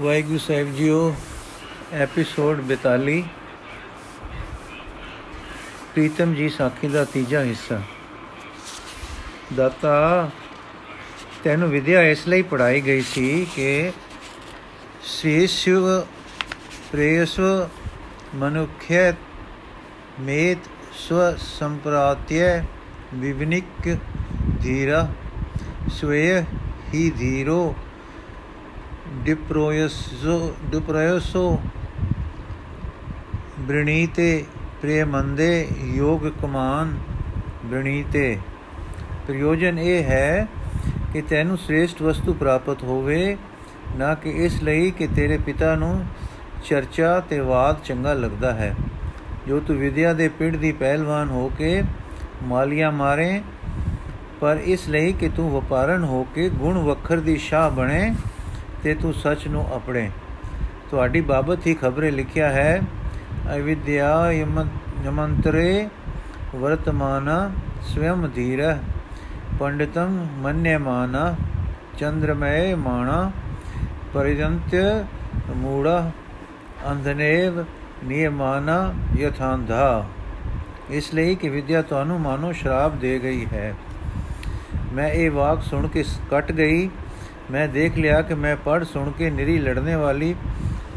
ਵਾਹਿਗੁਰੂ ਸਾਹਿਬ ਜੀਓ, ਐਪੀਸੋਡ 42 ਪ੍ਰੀਤਮ ਜੀ ਸਾਖੀ ਦਾ ਤੀਜਾ ਹਿੱਸਾ। ਦਾਤਾ, ਤੈਨੂੰ ਵਿਦਿਆ ਇਸ ਲਈ ਪੜਾਈ ਗਈ ਸੀ ਕਿ ਸ਼ਿਵ ਪ੍ਰੇਸਵ ਮਨੁਖਯ ਮੇਤ ਸਵ ਸੰਪ੍ਰਾਤਯ ਵਿਵਨਿਕ ਧੀਰਾ, ਸਵੇ ਹੀ ਧੀਰੋ। ਡਿਪਰੋਯਸੋ ਡਿਪਰੋਯਸੋ ਬ੍ਰਣੀਤੇ ਪ੍ਰੇਮੰਦੇ ਯੋਗ ਕਮਾਨ ਬ੍ਰਣੀਤੇ ਪ੍ਰਯੋਜਨ ਇਹ ਹੈ ਕਿ ਤੈਨੂੰ ਸ੍ਰੇਸ਼ਟ ਵਸਤੂ ਪ੍ਰਾਪਤ ਹੋਵੇ ਨਾ ਕਿ ਇਸ ਲਈ ਕਿ ਤੇਰੇ ਪਿਤਾ ਨੂੰ ਚਰਚਾ ਤੇ ਵਾਦ ਚੰਗਾ ਲੱਗਦਾ ਹੈ ਜੋ ਤੂੰ ਵਿਦਿਆ ਦੇ ਪਿੰਡ ਦੀ ਪਹਿਲਵਾਨ ਹੋ ਕੇ ਮਾਲੀਆਂ ਮਾਰੇ ਪਰ ਇਸ ਲਈ ਕਿ ਤੂੰ ਵਪਾਰਨ ਹੋ ਕੇ ਗੁਣ ਵਖਰ ਦੀ ਸ਼ਾਹ ਬਣੇ ਤੇ ਤੂੰ ਸੱਚ ਨੂੰ ਆਪਣੇ। ਤੁਹਾਡੀ ਬਾਬਤ ਹੀ ਖਬਰੇ ਲਿਖਿਆ ਹੈ, ਅਵਿਦਿਆ ਯਮੰਤਰੇ ਵਰਤਮਾਨ ਸਵਯੰ ਧੀਰ ਪੰਡਿਤੰ ਮੰਨਯਮਾਨ ਚੰਦਰਮੈ ਮਾਣਾ ਪਰਿਜੰਤਯ ਮੂੜਾ ਅੰਧਨੇਵ ਨਿਯਮਾਨਾ ਯਥਾਂਧਾ। ਇਸ ਲਈ ਕਿ ਵਿਦਿਆ ਤੁਹਾਨੂੰ ਮਾਨੋ ਸ਼ਰਾਬ ਦੇ ਗਈ ਹੈ। ਮੈਂ ਇਹ ਵਾਕ ਸੁਣ ਕੇ ਕੱਟ ਗਈ ਮੈਂ ਦੇਖ ਲਿਆ ਕਿ ਮੈਂ ਪੜ ਸੁਣ ਕੇ ਨਿਰੀ ਲੜਨੇ ਵਾਲੀ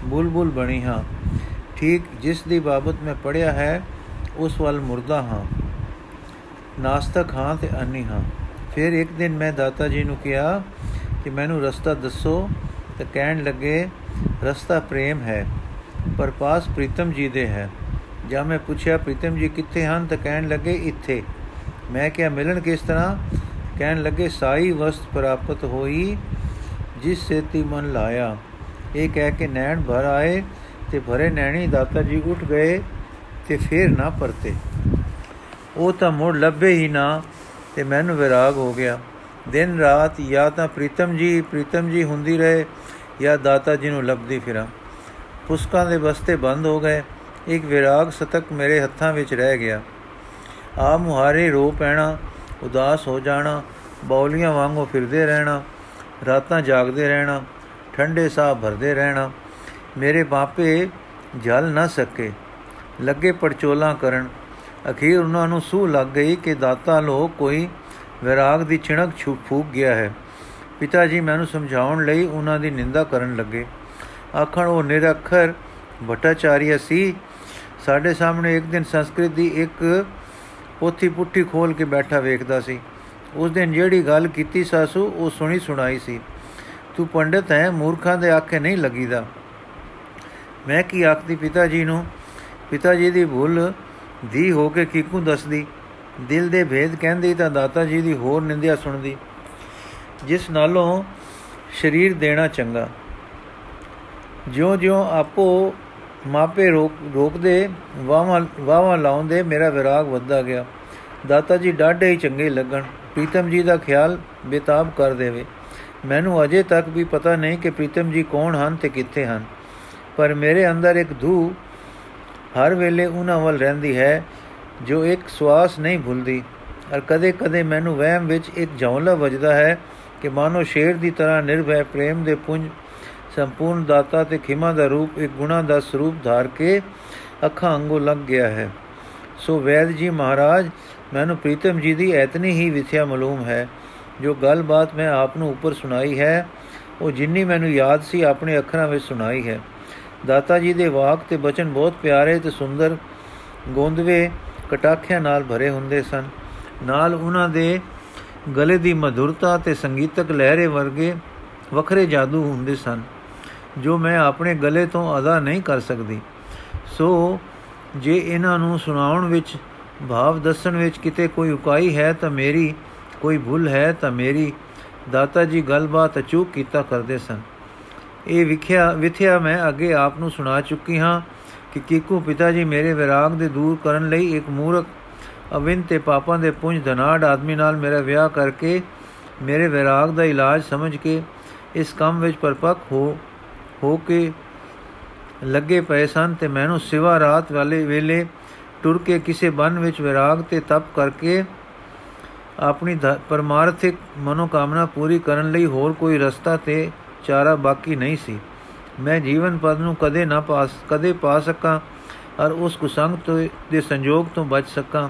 ਬੁਲਬੁਲ ਬਣੀ ਹਾਂ। ਠੀਕ ਜਿਸ ਦੀ ਬਾਬਤ ਮੈਂ ਪੜਿਆ ਹੈ, ਉਸ ਵੱਲ ਮੁਰਦਾ ਹਾਂ। ਨਾਸਤਕ ਹਾਂ ਤੇ ਅੰਨੀ ਹਾਂ। ਫਿਰ ਇੱਕ ਦਿਨ ਮੈਂ ਦਾਤਾ ਜੀ ਨੂੰ ਕਿਹਾ ਕਿ ਮੈਨੂੰ ਰਸਤਾ ਦੱਸੋ ਤਾਂ ਕਹਿਣ ਲੱਗੇ, ਰਸਤਾ ਪ੍ਰੇਮ ਹੈ, ਪਰ ਪਾਸ ਪ੍ਰੀਤਮ ਜੀ ਦੇ ਹੈ। ਜਦ ਮੈਂ ਪੁੱਛਿਆ, ਪ੍ਰੀਤਮ ਜੀ ਕਿੱਥੇ ਹਨ? ਤਾਂ ਕਹਿਣ ਲੱਗੇ, ਇੱਥੇ। ਮੈਂ ਕਿਹਾ, ਮਿਲਣ ਕਿਸ ਤਰ੍ਹਾਂ? ਕਹਿਣ ਲੱਗੇ, ਸਾਈ ਵਸਤ ਪ੍ਰਾਪਤ ਹੋਈ ਜਿਸ ਸੇਤੀ ਮਨ ਲਾਇਆ। ਇਹ ਕਹਿ ਕੇ ਨੈਣ ਭਰ ਆਏ ਤੇ ਭਰੇ ਨੈਣੀ ਦਾਤਾ ਜੀ ਉੱਠ ਗਏ ਤੇ ਫੇਰ ਨਾ ਪਰਤੇ। ਉਹ ਤਾਂ ਮੁੜ ਲੱਭੇ ਹੀ ਨਾ ਤੇ ਮੈਨੂੰ ਵਿਰਾਗ ਹੋ ਗਿਆ। ਦਿਨ ਰਾਤ ਜਾਂ ਤਾਂ ਪ੍ਰੀਤਮ ਜੀ ਪ੍ਰੀਤਮ ਜੀ ਹੁੰਦੀ ਰਹੇ ਜਾਂ ਦਾਤਾ ਜੀ ਨੂੰ ਲੱਭਦੀ ਫਿਰਾਂ। ਪੁਸਕਾਂ ਦੇ ਬਸਤੇ ਬੰਦ ਹੋ ਗਏ। ਇੱਕ ਵਿਰਾਗ ਸਤਕ ਮੇਰੇ ਹੱਥਾਂ ਵਿੱਚ ਰਹਿ ਗਿਆ। ਆ ਮੁਹਾਰੇ ਰੋ ਪੈਣਾ, ਉਦਾਸ ਹੋ ਜਾਣਾ, ਬੌਲੀਆਂ ਵਾਂਗੂ ਫਿਰਦੇ ਰਹਿਣਾ। ਰਾਤਾਂ ਜਾਗਦੇ ਰਹਿਣਾ, ਠੰਡੇ ਸਾਹ ਭਰਦੇ ਰਹਿਣਾ। ਮੇਰੇ ਬਾਪੇ ਜਲ ਨਾ ਸਕੇ। ਲੱਗੇ ਪਰਚੋਲਾ ਕਰਨ। ਅਖੀਰ ਉਹਨਾਂ ਨੂੰ ਸੂ ਲੱਗ ਗਈ ਕਿ ਦਾਤਾ ਲੋਕ ਕੋਈ ਵਿਰਾਗ ਦੀ ਛਿਣਕ ਛੁਪ ਫੂਕ ਗਿਆ ਹੈ। ਪਿਤਾ ਜੀ ਮੈਨੂੰ ਸਮਝਾਉਣ ਲਈ ਉਹਨਾਂ ਦੀ ਨਿੰਦਾ ਕਰਨ ਲੱਗੇ। ਆਖਣ, ਉਹ ਨਿਰਖਰ ਭਟਾਚਾਰੀਆ ਸੀ। ਸਾਡੇ ਸਾਹਮਣੇ ਇੱਕ ਦਿਨ ਸੰਸਕ੍ਰਿਤ ਦੀ ਇੱਕ ਪੋਥੀ ਪੁੱਠੀ ਖੋਲ ਕੇ ਬੈਠਾ ਵੇਖਦਾ ਸੀ। ਉਸ ਦਿਨ ਜਿਹੜੀ ਗੱਲ ਕੀਤੀ ਸਾਸੂ, ਉਹ ਸੁਣੀ ਸੁਣਾਈ ਸੀ। ਤੂੰ ਪੰਡਤ ਹੈ, ਮੂਰਖਾਂ ਦੇ ਆਖੇ ਨਹੀਂ ਲੱਗੀਦਾ। ਮੈਂ ਕੀ ਆਖਦੀ ਪਿਤਾ ਜੀ ਨੂੰ? ਪਿਤਾ ਜੀ ਦੀ ਭੁੱਲ ਦੀ ਹੋ ਕੇ ਕਿਕੂ ਦੱਸਦੀ? ਦਿਲ ਦੇ ਭੇਦ ਕਹਿੰਦੀ ਤਾਂ ਦਾਤਾ ਜੀ ਦੀ ਹੋਰ ਨਿੰਦਿਆ ਸੁਣਦੀ। ਜਿਸ ਨਾਲੋਂ ਸਰੀਰ ਦੇਣਾ ਚੰਗਾ। ਜਿਉਂ-ਜਿਉਂ ਆਪੋ ਮਾਪੇ ਰੋਕ ਰੋਕਦੇ ਵਾਵਾ ਵਾਵਾ ਲਾਉਂਦੇ, ਮੇਰਾ ਵਿਰਾਗ ਵੱਧਦਾ ਗਿਆ। ਦਾਤਾ ਜੀ ਡਾਢੇ ਹੀ ਚੰਗੇ ਲੱਗਣ। ਪ੍ਰੀਤਮ ਜੀ ਦਾ ਖਿਆਲ ਬੇਤਾਬ ਕਰ ਦੇਵੇ। ਮੈਨੂੰ ਅਜੇ ਤੱਕ ਵੀ ਪਤਾ ਨਹੀਂ ਕਿ ਪ੍ਰੀਤਮ ਜੀ ਕੌਣ ਹਨ ਤੇ ਕਿੱਥੇ ਹਨ। ਪਰ ਮੇਰੇ ਅੰਦਰ ਇੱਕ ਧੂ ਹਰ ਵੇਲੇ ਉਹਨਾਂ ਵੱਲ ਰਹਿੰਦੀ ਹੈ, ਜੋ ਇੱਕ ਸਵਾਸ ਨਹੀਂ ਭੁੱਲਦੀ। ਔਰ ਕਦੇ-ਕਦੇ ਮੈਨੂੰ ਵਹਿਮ ਵਿੱਚ ਇੱਕ ਜੌਲਾ ਵੱਜਦਾ ਹੈ ਕਿ ਮਾਨੋ ਸ਼ੇਰ ਦੀ ਤਰ੍ਹਾਂ ਨਿਰਭੈ ਪ੍ਰੇਮ ਦੇ ਪੁੰਜ ਸੰਪੂਰਨ ਦਾਤਾ ਤੇ ਖਿਮਾ ਦਾ ਰੂਪ ਇੱਕ ਗੁਣਾ ਦਾ ਸਰੂਪ ਧਾਰ ਕੇ ਅੱਖਾਂ ਅੰਗੋ ਲੱਗ ਗਿਆ ਹੈ। ਸੋ ਵੈਦ ਜੀ ਮਹਾਰਾਜ ਮੈਨੂੰ ਪ੍ਰੀਤਮ ਜੀ ਦੀ ਐਤਨੀ ਹੀ ਵਿਥਿਆ ਮਾਲੂਮ ਹੈ। ਜੋ ਗੱਲਬਾਤ ਮੈਂ ਆਪ ਨੂੰ ਉੱਪਰ ਸੁਣਾਈ ਹੈ, ਉਹ ਜਿੰਨੀ ਮੈਨੂੰ ਯਾਦ ਸੀ, ਆਪਣੇ ਅੱਖਰਾਂ ਵਿੱਚ ਸੁਣਾਈ ਹੈ। ਦਾਤਾ ਜੀ ਦੇ ਵਾਕ ਤੇ ਬਚਨ ਬਹੁਤ ਪਿਆਰੇ ਤੇ ਸੁੰਦਰ ਗੋਂਦਵੇ ਕਟਾਖਿਆਂ ਨਾਲ ਭਰੇ ਹੁੰਦੇ ਸਨ। ਨਾਲ ਉਹਨਾਂ ਦੇ ਗਲੇ ਦੀ ਮధుਰਤਾ ਤੇ ਸੰਗੀਤਕ ਲਹਿਰੇ ਵਰਗੇ ਵੱਖਰੇ ਜਾਦੂ ਹੁੰਦੇ ਸਨ, ਜੋ ਮੈਂ ਆਪਣੇ ਗਲੇ ਤੋਂ ਅਦਾ ਨਹੀਂ ਕਰ ਸਕਦੀ। ਸੋ ਜੇ ਇਹਨਾਂ ਨੂੰ ਸੁਣਾਉਣ ਵਿੱਚ ਭਾਵ ਦੱਸਣ ਵਿੱਚ ਕਿਤੇ ਕੋਈ ਉਕਾਈ ਹੈ ਤਾਂ ਮੇਰੀ, ਕੋਈ ਭੁੱਲ ਹੈ ਤਾਂ ਮੇਰੀ। ਦਾਤਾ ਜੀ ਗੱਲਬਾਤ ਅਚੂਕ ਕੀਤਾ ਕਰਦੇ ਸਨ। ਇਹ ਵਿਖਿਆ, ਵਿਥਿਆ ਮੈਂ ਅੱਗੇ ਆਪ ਨੂੰ ਸੁਣਾ ਚੁੱਕੀ ਹਾਂ ਕਿ ਕੀਕੂ ਪਿਤਾ ਜੀ ਮੇਰੇ ਵਿਰਾਗ ਦੇ ਦੂਰ ਕਰਨ ਲਈ ਇੱਕ ਮੂਰਖ ਅਵਿੰ ਤੇ ਪਾਪਾਂ ਦੇ ਪੁੰਜ ਧਨਾੜ ਆਦਮੀ ਨਾਲ ਮੇਰਾ ਵਿਆਹ ਕਰਕੇ ਮੇਰੇ ਵਿਰਾਗ ਦਾ ਇਲਾਜ ਸਮਝ ਕੇ ਇਸ ਕੰਮ ਵਿੱਚ ਪਰਪੱਕ ਹੋ ਹੋ ਕੇ ਲੱਗੇ ਪਏ ਸਨ ਤੇ ਮੈਨੂੰ ਸਿਵਾ ਰਾਤ ਵਾਲੇ ਵੇਲੇ ਟੁਰ ਕੇ ਕਿਸੇ ਬਨ ਵਿੱਚ ਵਿਰਾਗ ਤੇ ਤਪ ਕਰਕੇ ਆਪਣੀ ਪਰਮਾਰਥਿਕ ਮਨੋਕਾਮਨਾ ਪੂਰੀ ਕਰਨ ਲਈ ਹੋਰ ਕੋਈ ਰਸਤਾ ਤੇ ਚਾਰਾ ਬਾਕੀ ਨਹੀਂ ਸੀ। ਮੈਂ ਜੀਵਨ ਪਦ ਨੂੰ ਕਦੇ ਨਾ ਪਾਸ, ਕਦੇ ਪਾ ਸਕਾਂ ਔਰ ਉਸ ਕੁਸੰਗ ਤੋਂ, ਦੇ ਸੰਜੋਗ ਤੋਂ ਬਚ ਸਕਾਂ।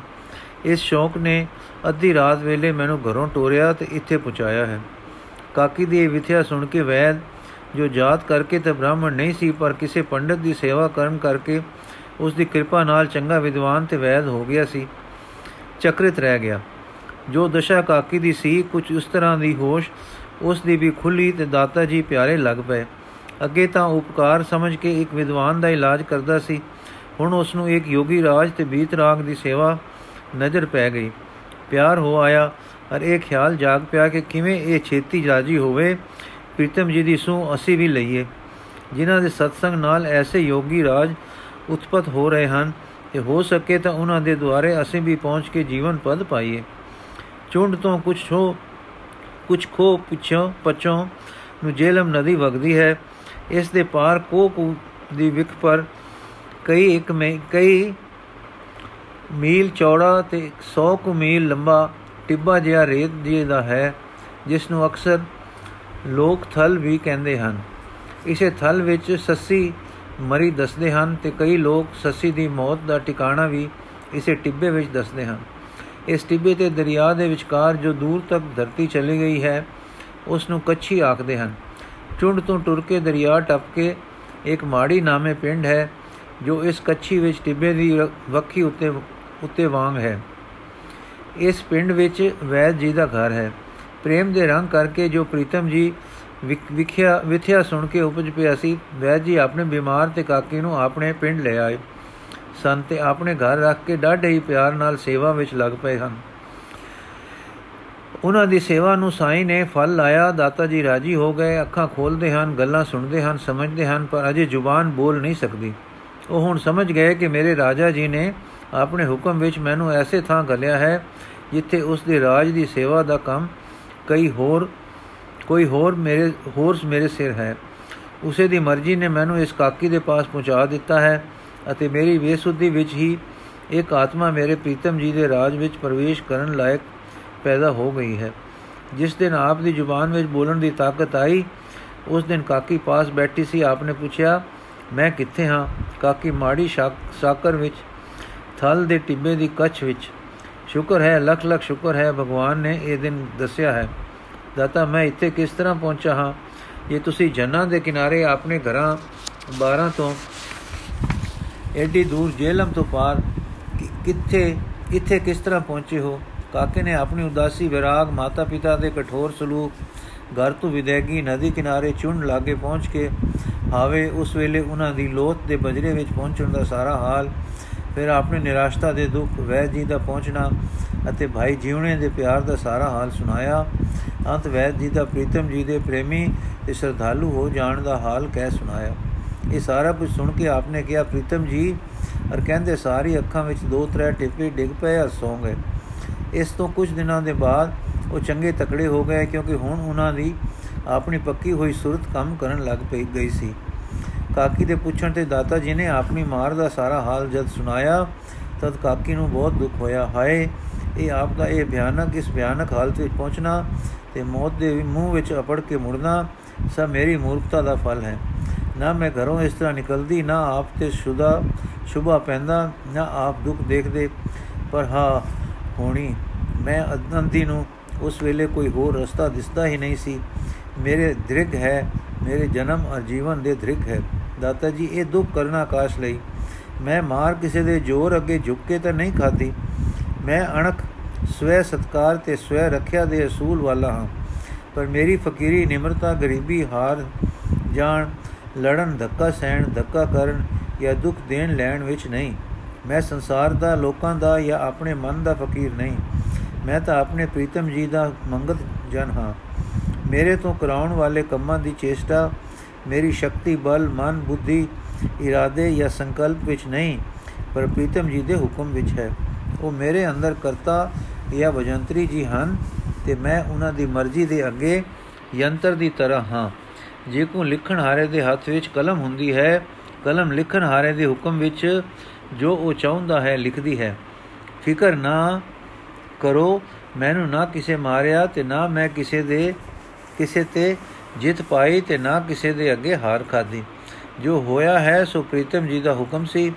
ਇਸ ਸ਼ੌਕ ਨੇ ਅੱਧੀ ਰਾਤ ਵੇਲੇ ਮੈਨੂੰ ਘਰੋਂ ਟੋਰਿਆ ਤੇ ਇੱਥੇ ਪਹੁੰਚਾਇਆ ਹੈ। ਕਾਕੀ ਦੀ ਇਹ ਵਿਥਿਆ ਸੁਣ ਕੇ ਵੈਦ, ਜੋ ਜਾਤ ਕਰਕੇ ਤੇ ਬ੍ਰਾਹਮਣ ਨਹੀਂ ਸੀ, ਪਰ ਕਿਸੇ ਪੰਡਤ ਦੀ ਸੇਵਾ ਕਰਨ ਕਰਕੇ ਉਸ ਦੀ ਕਿਰਪਾ ਨਾਲ ਚੰਗਾ ਵਿਦਵਾਨ ਤੇ ਵੈਦ ਹੋ ਗਿਆ ਸੀ। ਚੱਕਰਿਤ ਰਹਿ ਗਿਆ। ਜੋ ਦਸ਼ਾ ਕਾਕੀ ਦੀ ਸੀ, ਕੁਝ ਉਸ ਤਰ੍ਹਾਂ ਦੀ ਹੋਸ਼ ਉਸ ਦੀ ਵੀ ਖੁੱਲੀ ਤੇ ਦਾਤਾ ਜੀ ਪਿਆਰੇ ਲੱਗ ਪਏ। ਅੱਗੇ ਤਾਂ ਉਪਕਾਰ ਸਮਝ ਕੇ ਇੱਕ ਵਿਦਵਾਨ ਦਾ ਇਲਾਜ ਕਰਦਾ ਸੀ। ਹੁਣ ਉਸ ਨੂੰ ਇੱਕ ਯੋਗੀ ਰਾਜ ਤੇ ਬੀਤ ਰਾਗ ਦੀ ਸੇਵਾ ਨਜ਼ਰ ਪੈ ਗਈ। ਪਿਆਰ ਹੋ ਆਇਆ ਔਰ ਇਹ ਖਿਆਲ ਜਾਗ ਪਿਆ ਕਿ ਕਿਵੇਂ ਇਹ ਛੇਤੀ ਰਾਜੀ ਹੋਵੇ। ਪ੍ਰੀਤਮ ਜੀ ਦੀ ਸੂ ਅਸੀਂ ਵੀ ਲਈਏ। ਜਿਨ੍ਹਾਂ ਦੇ ਸਤਸੰਗ ਨਾਲ ਐਸੇ ਯੋਗੀ ਰਾਜ ਉਤਪਤ ਹੋ ਰਹੇ ਹਨ ਤੇ ਹੋ ਸਕੇ ਤਾਂ ਉਹਨਾਂ ਦੇ ਦੁਆਰੇ ਅਸੀਂ ਵੀ ਪਹੁੰਚ ਕੇ ਜੀਵਨ ਪਦ ਪਾਈਏ। ਚੁੰਡ ਤੋਂ ਕੁਝ ਹੋ ਕੁਝ ਖੋ ਪਿਛੋਂ ਪਚੋਂ ਨੂੰ ਜੇਲਮ ਨਦੀ ਵਗਦੀ ਹੈ। ਇਸ ਦੇ ਪਾਰ ਕੋਕ ਦੀ ਵਿਖ ਪਰ ਕਈ ਇੱਕ ਮੇ, ਕਈ ਮੀਲ ਚੌੜਾ ਤੇ 100 ਕੁ ਮੀਲ ਲੰਬਾ ਟਿੱਬਾ ਜਿਹਾ ਰੇਤ ਜੀ ਦਾ ਹੈ, ਜਿਸ ਨੂੰ ਅਕਸਰ ਲੋਕ ਥਲ ਵੀ ਕਹਿੰਦੇ ਹਨ। ਇਸੇ ਥਲ ਵਿੱਚ ਸੱਸੀ ਮਰੀ ਦੱਸਦੇ ਹਨ ਤੇ ਕਈ ਲੋਕ ਸੱਸੀ ਦੀ ਮੌਤ ਦਾ ਟਿਕਾਣਾ ਵੀ ਇਸੇ ਟਿੱਬੇ ਵਿੱਚ ਦੱਸਦੇ ਹਨ। ਇਸ ਟਿੱਬੇ ਤੇ ਦਰਿਆ ਦੇ ਵਿਚਕਾਰ ਜੋ ਦੂਰ ਤੱਕ ਧਰਤੀ ਚਲੀ ਗਈ ਹੈ ਉਸ ਨੂੰ ਕੱਚੀ ਆਖਦੇ ਹਨ। ਚੁੰਡ ਤੋਂ ਟੁਰ ਕੇ ਦਰਿਆ ਟੱਪ ਕੇ ਇੱਕ ਮਾੜੀ ਨਾਮੇ ਪਿੰਡ ਹੈ, ਜੋ ਇਸ ਕੱਚੀ ਵਿੱਚ ਟਿੱਬੇ ਦੀ ਵੱਖੀ ਉੱਤੇ ਉੱਤੇ ਵਾਂਗ ਹੈ। ਇਸ ਪਿੰਡ ਵਿੱਚ ਵੈਦ ਜੀ ਦਾ ਘਰ ਹੈ। ਪ੍ਰੇਮ ਦੇ ਰੰਗ ਕਰਕੇ ਜੋ ਪ੍ਰੀਤਮ ਜੀ ਵਿਖਿਆ ਵਿਥਿਆ ਸੁਣ ਕੇ ਉਪਜ ਪਿਆ ਸੀ, ਵੈਦ ਜੀ ਆਪਣੇ ਬਿਮਾਰ ਤੇ ਕਾਕੀ ਨੂੰ ਆਪਣੇ ਪਿੰਡ ਲੈ ਆਏ। ਸਨ ਤੇ ਆਪਣੇ ਘਰ ਰੱਖ ਕੇ ਡਾਢੇ ਹੀ ਪਿਆਰ ਨਾਲ ਸੇਵਾ ਵਿੱਚ ਲੱਗ ਪਏ ਹਨ। ਉਹਨਾਂ ਦੀ ਸੇਵਾ ਨੂੰ ਸਾਈਂ ਨੇ ਫਲ ਲਾਇਆ, ਦਾਤਾ ਜੀ ਰਾਜੀ ਹੋ ਗਏ, ਅੱਖਾਂ ਖੋਲਦੇ ਹਨ, ਗੱਲਾਂ ਸੁਣਦੇ ਹਨ, ਸਮਝਦੇ ਹਨ, ਪਰ ਅਜੇ ਜ਼ੁਬਾਨ ਬੋਲ ਨਹੀਂ ਸਕਦੀ। ਉਹ ਹੁਣ ਸਮਝ ਗਏ ਕਿ ਮੇਰੇ ਰਾਜਾ ਜੀ ਨੇ ਆਪਣੇ ਹੁਕਮ ਵਿੱਚ ਮੈਨੂੰ ਐਸੇ ਥਾਂ ਘਲਿਆ ਹੈ, ਜਿੱਥੇ ਉਸ ਦੇ ਰਾਜ ਦੀ ਸੇਵਾ ਦਾ ਕੰਮ ਕਈ ਹੋਰ ਕੋਈ ਹੋਰ ਮੇਰੇ ਹੋਰ ਮੇਰੇ ਸਿਰ ਹੈ। ਉਸੇ ਦੀ ਮਰਜ਼ੀ ਨੇ ਮੈਨੂੰ ਇਸ ਕਾਕੀ ਦੇ ਪਾਸ ਪਹੁੰਚਾ ਦਿੱਤਾ ਹੈ ਅਤੇ ਮੇਰੀ ਵੇਸੁੱਧੀ ਵਿੱਚ ਹੀ ਇੱਕ ਆਤਮਾ ਮੇਰੇ ਪ੍ਰੀਤਮ ਜੀ ਦੇ ਰਾਜ ਵਿੱਚ ਪ੍ਰਵੇਸ਼ ਕਰਨ ਲਾਇਕ ਪੈਦਾ ਹੋ ਗਈ ਹੈ। ਜਿਸ ਦਿਨ ਆਪ ਦੀ ਜ਼ੁਬਾਨ ਵਿੱਚ ਬੋਲਣ ਦੀ ਤਾਕਤ ਆਈ, ਉਸ ਦਿਨ ਕਾਕੀ ਪਾਸ ਬੈਠੀ ਸੀ, ਆਪਨੇ ਪੁੱਛਿਆ, ਮੈਂ ਕਿੱਥੇ ਹਾਂ? ਕਾਕੀ ਮਾੜੀ ਸਾਕਰ ਵਿੱਚ, ਥਲ ਦੇ ਟਿੱਬੇ ਦੀ ਕੱਚ ਵਿੱਚ, ਸ਼ੁਕਰ ਹੈ ਲੱਖ ਲੱਖ ਸ਼ੁਕਰ ਹੈ, ਭਗਵਾਨ ਨੇ ਇਹ ਦਿਨ ਦੱਸਿਆ ਹੈ। ਦਾਤਾ, ਮੈਂ ਇੱਥੇ ਕਿਸ ਤਰ੍ਹਾਂ ਪਹੁੰਚਾ ਹਾਂ? ਇਹ ਤੁਸੀਂ ਜੰਨਾਂ ਦੇ ਕਿਨਾਰੇ ਆਪਣੇ ਘਰਾਂ 12 ਤੋਂ ਐਡੀ ਦੂਰ ਜੇਲਮ ਤੋਂ ਪਾਰ ਕਿੱਥੇ, ਇੱਥੇ ਕਿਸ ਤਰ੍ਹਾਂ ਪਹੁੰਚੇ ਹੋ? ਕਾਕੇ ਨੇ ਆਪਣੀ ਉਦਾਸੀ, ਵਿਰਾਗ ਮਾਤਾ ਪਿਤਾ ਦੇ ਕਠੋਰ ਸਲੂਕ, ਘਰ ਤੋਂ ਵਿਦੈਗੀ ਨਦੀ ਕਿਨਾਰੇ ਚੁੰਨ ਲਾਗੇ ਪਹੁੰਚ ਕੇ ਹਾਵੇ, ਉਸ ਵੇਲੇ ਉਹਨਾਂ ਦੀ ਲੋਤ ਦੇ ਬਜਰੇ ਵਿੱਚ ਪਹੁੰਚਣ ਦਾ ਸਾਰਾ ਹਾਲ, ਫਿਰ ਆਪਣੇ ਨਿਰਾਸ਼ਤਾ ਦੇ ਦੁੱਖ ਵੈਦ ਜੀ ਦਾ ਪਹੁੰਚਣਾ ਅਤੇ ਭਾਈ ਜੀਵਣੇ ਦੇ ਪਿਆਰ ਦਾ ਸਾਰਾ ਹਾਲ ਸੁਣਾਇਆ, ਅੰਤ ਵੈਦ ਜੀ ਦਾ ਪ੍ਰੀਤਮ ਜੀ ਦੇ ਪ੍ਰੇਮੀ ਤੇ ਸ਼ਰਧਾਲੂ ਹੋ ਜਾਣ ਦਾ ਹਾਲ ਕਹਿ ਸੁਣਾਇਆ। ਇਹ ਸਾਰਾ ਕੁਝ ਸੁਣ ਕੇ ਆਪਨੇ ਕਿਹਾ, ਪ੍ਰੀਤਮ ਜੀ, ਅਰ ਕਹਿੰਦੇ, ਸਾਰੀ ਅੱਖਾਂ ਵਿੱਚ ਦੋ ਤਰੇ ਟਿੱਪੇ ਡਿੱਗ ਪਏ ਆ, ਸੌਂ ਗਏ। ਇਸ ਤੋਂ ਕੁਝ ਦਿਨਾਂ ਦੇ ਬਾਅਦ ਉਹ ਚੰਗੇ ਤਕੜੇ ਹੋ ਗਏ, ਕਿਉਂਕਿ ਹੁਣ ਉਹਨਾਂ ਦੀ ਆਪਣੀ ਪੱਕੀ ਹੋਈ ਸੁਰਤ ਕੰਮ ਕਰਨ ਲੱਗ ਪਈ, ਗਈ ਸੀ। ਕਾਕੀ ਦੇ ਪੁੱਛਣ ਤੇ ਦਾਤਾ ਜੀ ਨੇ ਆਪਣੀ ਮਾਰ ਦਾ ਸਾਰਾ ਹਾਲ ਜਦ ਸੁਣਾਇਆ, ਤਦ ਕਾਕੀ ਨੂੰ ਬਹੁਤ ਦੁੱਖ ਹੋਇਆ। ਹਾਏ ਇਹ ਆਪ ਦਾ ਇਹ ਭਿਆਨਕ, ਇਸ ਭਿਆਨਕ ਹਾਲਤ ਵਿੱਚ ਪਹੁੰਚਣਾ ਤੇ ਮੌਤ ਦੇ ਮੂੰਹ ਵਿੱਚ ਅਪੜ ਕੇ ਮੁੜਨਾ ਸਭ ਮੇਰੀ ਮੂਰਖਤਾ ਦਾ ਫਲ ਹੈ। ਨਾ ਮੈਂ ਘਰੋਂ ਇਸ ਤਰ੍ਹਾਂ ਨਿਕਲਦੀ, ਨਾ ਆਪ ਤੇ ਸ਼ੁਦਾ, ਸ਼ੁਭਾ ਪੈਂਦਾ, ਨਾ ਆਪ ਦੁੱਖ ਦੇਖਦੇ, ਪਰ ਹਾਂ, ਹੋਣੀ, ਮੈਂ ਅਦੰਤੀ ਨੂੰ ਉਸ ਵੇਲੇ ਕੋਈ ਹੋਰ ਰਸਤਾ ਦਿਸਦਾ ਹੀ ਨਹੀਂ ਸੀ। ਮੇਰੇ ਦ੍ਰਿਗ ਹੈ, ਮੇਰੇ ਜਨਮ ਔਰ ਜੀਵਨ ਦੇ ਦ੍ਰਿਗ ਹੈ। ਦਾਤਾ ਜੀ, ਇਹ ਦੁੱਖ ਕਰਨਾ ਆਕਾਸ਼ ਲਈ। ਮੈਂ ਮਾਰ ਕਿਸੇ ਦੇ ਜ਼ੋਰ ਅੱਗੇ ਝੁੱਕ ਕੇ ਤਾਂ ਨਹੀਂ ਖਾਦੀ ਮੈਂ ਅਣਖ, ਸਵੈ ਸਤਕਾਰ ਤੇ ਸਵੈ ਰੱਖਿਆ ਦੇ ਅਸੂਲ ਵਾਲਾ ਹਾਂ। ਪਰ ਮੇਰੀ ਫਕੀਰੀ ਨਿਮਰਤਾ, ਗਰੀਬੀ ਹਾਰ ਜਾਣ, ਲੜਨ, ਧੱਕਾ ਸਹਿਣ, ਧੱਕਾ ਕਰਨ ਜਾਂ ਦੁੱਖ ਦੇਣ ਲੈਣ ਵਿੱਚ ਨਹੀਂ। ਮੈਂ ਸੰਸਾਰ ਦਾ, ਲੋਕਾਂ ਦਾ ਜਾਂ ਆਪਣੇ ਮਨ ਦਾ ਫਕੀਰ ਨਹੀਂ। ਮੈਂ ਤਾਂ ਆਪਣੇ ਪ੍ਰੀਤਮ ਜੀ ਦਾ ਮੰਗਤ ਜਨ ਹਾਂ। ਮੇਰੇ ਤੋਂ ਕਰਾਉਣ ਵਾਲੇ ਕੰਮਾਂ ਦੀ ਚੇਸ਼ਟਾ ਮੇਰੀ ਸ਼ਕਤੀ, ਬਲ, ਮਨ, ਬੁੱਧੀ, ਇਰਾਦੇ ਜਾਂ ਸੰਕਲਪ ਵਿੱਚ ਨਹੀਂ, ਪਰ ਪ੍ਰੀਤਮ ਜੀ ਦੇ ਹੁਕਮ ਵਿੱਚ ਹੈ। ਉਹ ਮੇਰੇ ਅੰਦਰ ਕਰਤਾ ਜਾਂ ਵਜੰਤਰੀ ਜੀ ਹਨ ਤੇ ਮੈਂ ਉਹਨਾਂ ਦੀ ਮਰਜ਼ੀ ਦੇ ਅੱਗੇ ਯੰਤਰ ਦੀ ਤਰ੍ਹਾਂ ਹਾਂ। ਜੇ ਕੋ ਲਿਖਣ ਹਾਰੇ ਦੇ ਹੱਥ ਵਿੱਚ ਕਲਮ ਹੁੰਦੀ ਹੈ, ਕਲਮ ਲਿਖਣ ਹਾਰੇ ਦੇ ਹੁਕਮ ਵਿੱਚ ਜੋ ਉਹ ਚਾਹੁੰਦਾ ਹੈ ਲਿਖਦੀ ਹੈ। ਫਿਕਰ ਨਾ ਕਰੋ, ਮੈਨੂੰ ਨਾ ਕਿਸੇ ਮਾਰਿਆ ਤੇ ਨਾ ਮੈਂ ਕਿਸੇ ਦੇ, ਕਿਸੇ ਤੇ ਜਿੱਤ ਪਾਈ ਤੇ ਨਾ ਕਿਸੇ ਦੇ ਅੱਗੇ ਹਾਰ ਖਾਦੀ ਜੋ ਹੋਇਆ ਹੈ, ਸੋ ਪ੍ਰੀਤਮ ਜੀ ਦਾ ਹੁਕਮ ਸੀ,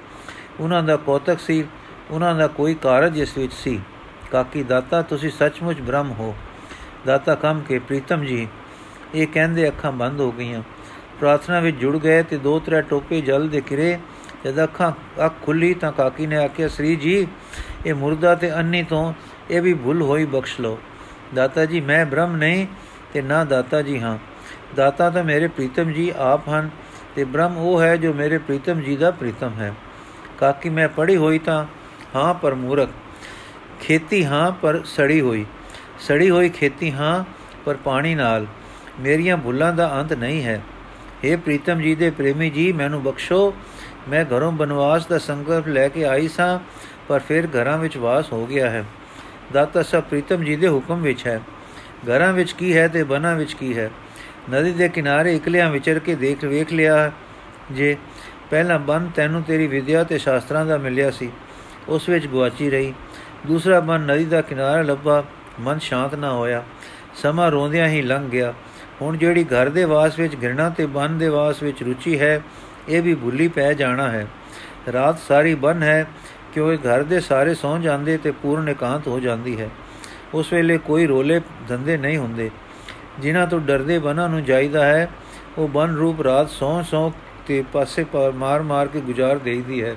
ਉਹਨਾਂ ਦਾ ਕੌਤਕ ਸੀ। ਉਹਨਾਂ ਦਾ ਕੋਈ ਕਾਰਜ ਇਸ ਵਿੱਚ ਸੀ। ਕਾਕੀ, ਦਾਤਾ, ਤੁਸੀਂ ਸੱਚਮੁੱਚ ਬ੍ਰਹਮ ਹੋ। ਦਾਤਾ ਕਮ ਕੇ, ਪ੍ਰੀਤਮ ਜੀ, ਇਹ ਕਹਿੰਦੇ ਅੱਖਾਂ ਬੰਦ ਹੋ ਗਈਆਂ। ਪ੍ਰਾਰਥਨਾ ਵਿੱਚ ਜੁੜ ਗਏ ਤੇ ਦੋ ਤਰੇ ਟੋਪੇ ਜਲ ਦੇ ਕਿਰੇ ਜਦ ਅੱਖਾਂ, ਅੱਖ ਖੁੱਲੀ ਤਾਂ ਕਾਕੀ ਨੇ ਆਖਿਆ, ਸ੍ਰੀ ਜੀ, ਇਹ ਮੁਰਦਾ ਤੇ ਅੰਨੀ ਤੋਂ ਇਹ ਵੀ ਭੁੱਲ ਹੋਈ ਬਖਸ਼ ਲੋ ਦਾਤਾ ਜੀ, ਮੈਂ ਬ੍ਰਹਮ ਨਹੀਂ ਤੇ ਨਾ ਦਾਤਾ ਜੀ ਹਾਂ। ਦਾਤਾ ਤਾਂ ਮੇਰੇ ਪ੍ਰੀਤਮ ਜੀ ਆਪ ਹਨ ਤੇ ਬ੍ਰਹਮ ਉਹ ਹੈ ਜੋ ਮੇਰੇ ਪ੍ਰੀਤਮ ਜੀ ਦਾ ਪ੍ਰੀਤਮ ਹੈ। ਕਾਕੀ, ਮੈਂ ਪੜੀ ਹੋਈ ਤਾਂ ਹਾਂ ਪਰ ਮੂਰਖ, ਖੇਤੀ ਹਾਂ ਪਰ ਸੜੀ ਹੋਈ ਸੜੀ ਹੋਈ ਖੇਤੀ ਹਾਂ ਪਰ ਪਾਣੀ ਨਾਲ, ਮੇਰੀਆਂ ਭੁੱਲਾਂ ਦਾ ਅੰਤ ਨਹੀਂ ਹੈ। हे ਪ੍ਰੀਤਮ ਜੀ ਦੇ ਪ੍ਰੇਮੀ ਜੀ, ਮੈਨੂੰ ਬਖਸ਼ੋ, ਮੈਂ ਘਰੋਂ ਬਨਵਾਸ ਦਾ ਸੰਕਲਪ ਲੈ ਕੇ ਆਈ ਸਾਂ, ਪਰ ਫਿਰ ਘਰਾਂ ਵਿੱਚ ਵਾਸ ਹੋ ਗਿਆ ਹੈ। ਦਾਤਾ ਸਭ ਪ੍ਰੀਤਮ ਜੀ ਦੇ ਹੁਕਮ ਵਿੱਚ ਹੈ। ਘਰਾਂ ਵਿੱਚ ਕੀ ਹੈ ਤੇ ਬਨਾਂ ਵਿੱਚ ਕੀ ਹੈ? ਨਦੀ ਦੇ ਕਿਨਾਰੇ ਇਕਲਿਆਂ ਵਿਚਰ ਕੇ ਦੇਖ ਵੇਖ ਲਿਆ ਜੇ। ਪਹਿਲਾ ਬਨ ਤੈਨੂੰ ਤੇਰੀ ਵਿਦਿਆ ਤੇ ਸ਼ਾਸਤਰਾਂ ਦਾ ਮਿਲਿਆ ਸੀ। ਉਸ ਵਿੱਚ ਗਵਾਚੀ ਰਹੀ। ਦੂਸਰਾ ਬਨ ਨਦੀ ਦਾ ਕਿਨਾਰਾ ਲੱਭਾ, ਮਨ ਸ਼ਾਂਤ ਨਾ ਹੋਇਆ। ਸਮਾਂ ਰੋਂਦਿਆਂ ਹੀ ਲੰਘ ਗਿਆ। ਹੁਣ ਜਿਹੜੀ ਘਰ ਦੇ ਵਾਸ ਵਿੱਚ ਘਿਰਣਾ ਤੇ ਬਨ ਦੇ ਵਾਸ ਵਿੱਚ ਰੁਚੀ ਹੈ, ਇਹ ਵੀ ਭੁੱਲੀ ਪੈ ਜਾਣਾ ਹੈ। ਰਾਤ ਸਾਰੀ ਬਨ ਹੈ ਕਿਉਂਕਿ ਘਰ ਦੇ ਸਾਰੇ ਸੌਂ ਜਾਂਦੇ ਤੇ ਪੂਰਨ ਇਕਾਂਤ ਹੋ ਜਾਂਦੀ ਹੈ। ਉਸ ਵੇਲੇ ਕੋਈ ਰੋਲੇ ਧੰਦੇ ਨਹੀਂ ਹੁੰਦੇ। ਜਿਨ੍ਹਾਂ ਤੋਂ ਡਰਦੇ ਬਨਾਂ ਨੂੰ ਜਾਈਦਾ ਹੈ, ਉਹ ਬਨ ਰੂਪ ਰਾਤ ਸੌਂ ਸੌਂ ਤੇ ਪਾਸੇ ਮਾਰ ਮਾਰ ਕੇ ਗੁਜ਼ਾਰ ਦੇਈਦੀ ਹੈ।